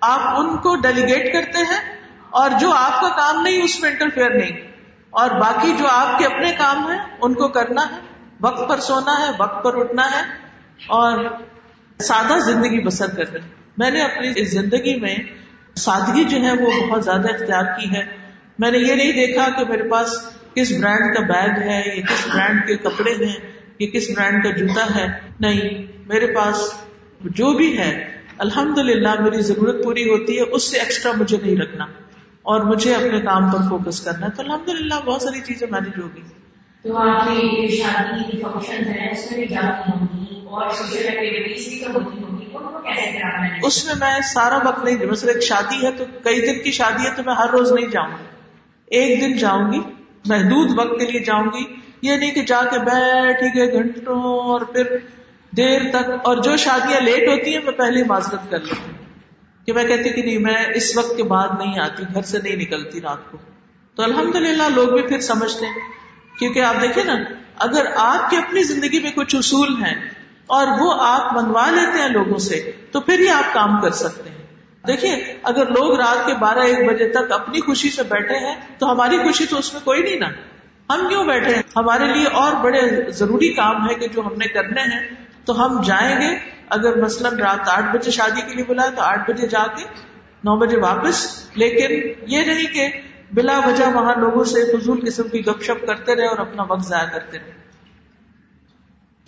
آپ ان کو ڈیلیگیٹ کرتے ہیں اور جو آپ کا کام نہیں، اس میں انٹرفیئر نہیں۔ اور باقی جو آپ کے اپنے کام ہیں، ان کو کرنا ہے۔ وقت پر سونا ہے، وقت پر اٹھنا ہے۔ اور سادہ زندگی بسر کرنا میں نے اپنی زندگی میں سادگی جو ہے، وہ بہت زیادہ اختیار کی ہے۔ میں نے یہ نہیں دیکھا کہ میرے پاس کس برانڈ کا بیگ ہے یا کس برانڈ کے کپڑے ہیں یا کس برانڈ کا جوتا ہے۔ نہیں، میرے پاس جو بھی ہے الحمد للہ میری ضرورت پوری ہوتی ہے اس سے ایکسٹرا مجھے نہیں رکھنا۔ اور مجھے اپنے کام پر فوکس کرنا۔ ہے تو الحمد للہ بہت ساری چیزیں مینج ہوگی
تو آپ کی شادی فنکشن ہے اس میں بھی جاتی ہوں گی اور سوشل ایکٹیویٹیز بھی تو ہوتی ہوں گی
اس میں میں سارا وقت نہیں دوں مثلا ایک شادی ہے تو کئی دن کی شادی ہے تو میں ہر روز نہیں جاؤں گی۔ ایک دن جاؤں گی محدود وقت کے لیے جاؤں گی۔ یہ نہیں کہ جا کے بیٹھ گئے گھنٹوں اور پھر دیر تک، اور جو شادیاں لیٹ ہوتی ہیں، میں پہلے معذرت کر لیتی ہوں کہ میں کہتی کہ نہیں، میں اس وقت کے بعد نہیں آتی، گھر سے نہیں نکلتی رات کو۔ تو الحمد للہ لوگ بھی پھر سمجھتے ہیں، کیونکہ آپ دیکھیں نا، اگر آپ کی اپنی زندگی میں کچھ اصول ہیں اور وہ آپ منگوا لیتے ہیں لوگوں سے، تو پھر ہی آپ کام کر سکتے ہیں۔ دیکھیے اگر لوگ رات کے بارہ ایک بجے تک اپنی خوشی سے بیٹھے ہیں، تو ہماری خوشی تو اس میں کوئی نہیں نا۔ ہم کیوں بیٹھے ہیں؟ ہمارے لیے اور بڑے ضروری کام ہے کہ جو ہم نے کرنے ہیں۔ تو ہم جائیں گے۔ اگر مثلاً رات آٹھ بجے شادی کے لیے بلایا تو آٹھ بجے جا کے نو بجے واپس۔ لیکن یہ نہیں کہ بلا وجہ وہاں لوگوں سے فضول قسم کی گپ شپ کرتے رہے اور اپنا وقت ضائع کرتے رہے۔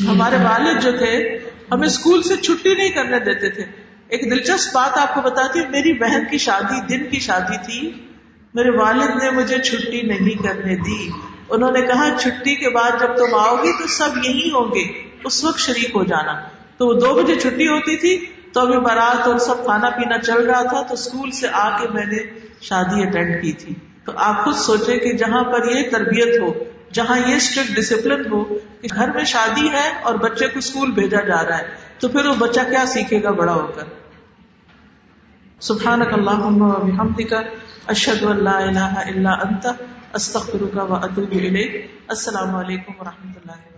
ہمارے والد جو تھے، ہمیں اسکول سے چھٹی نہیں کرنے دیتے تھے۔ ایک دلچسپ بات آپ کو بتاتی ہوں، میری بہن کی شادی دن کی شادی تھی۔ میرے والد نے مجھے چھٹی نہیں کرنے دی۔ انہوں نے کہا، چھٹی کے بعد جب تم آؤ گی تو سب یہی ہوں گے۔ اس وقت شریک ہو جانا۔ تو دو بجے چھٹی ہوتی تھی، تو ابھی بارات اور سب کھانا پینا چل رہا تھا، تو اسکول سے آ کے میں نے شادی اٹینڈ کی تھی۔ تو آپ خود سوچے کہ جہاں پر یہ تربیت ہو، جہاں یہ اسٹرکٹ ڈسپلن ہو کہ گھر میں شادی ہے اور بچے کو اسکول بھیجا جا رہا ہے، تو پھر وہ بچہ کیا سیکھے گا بڑا ہو کر۔ سبحان کا اشد اللہ اللہ انت استخر کا و ادب السلام علیکم و رحمۃ اللہ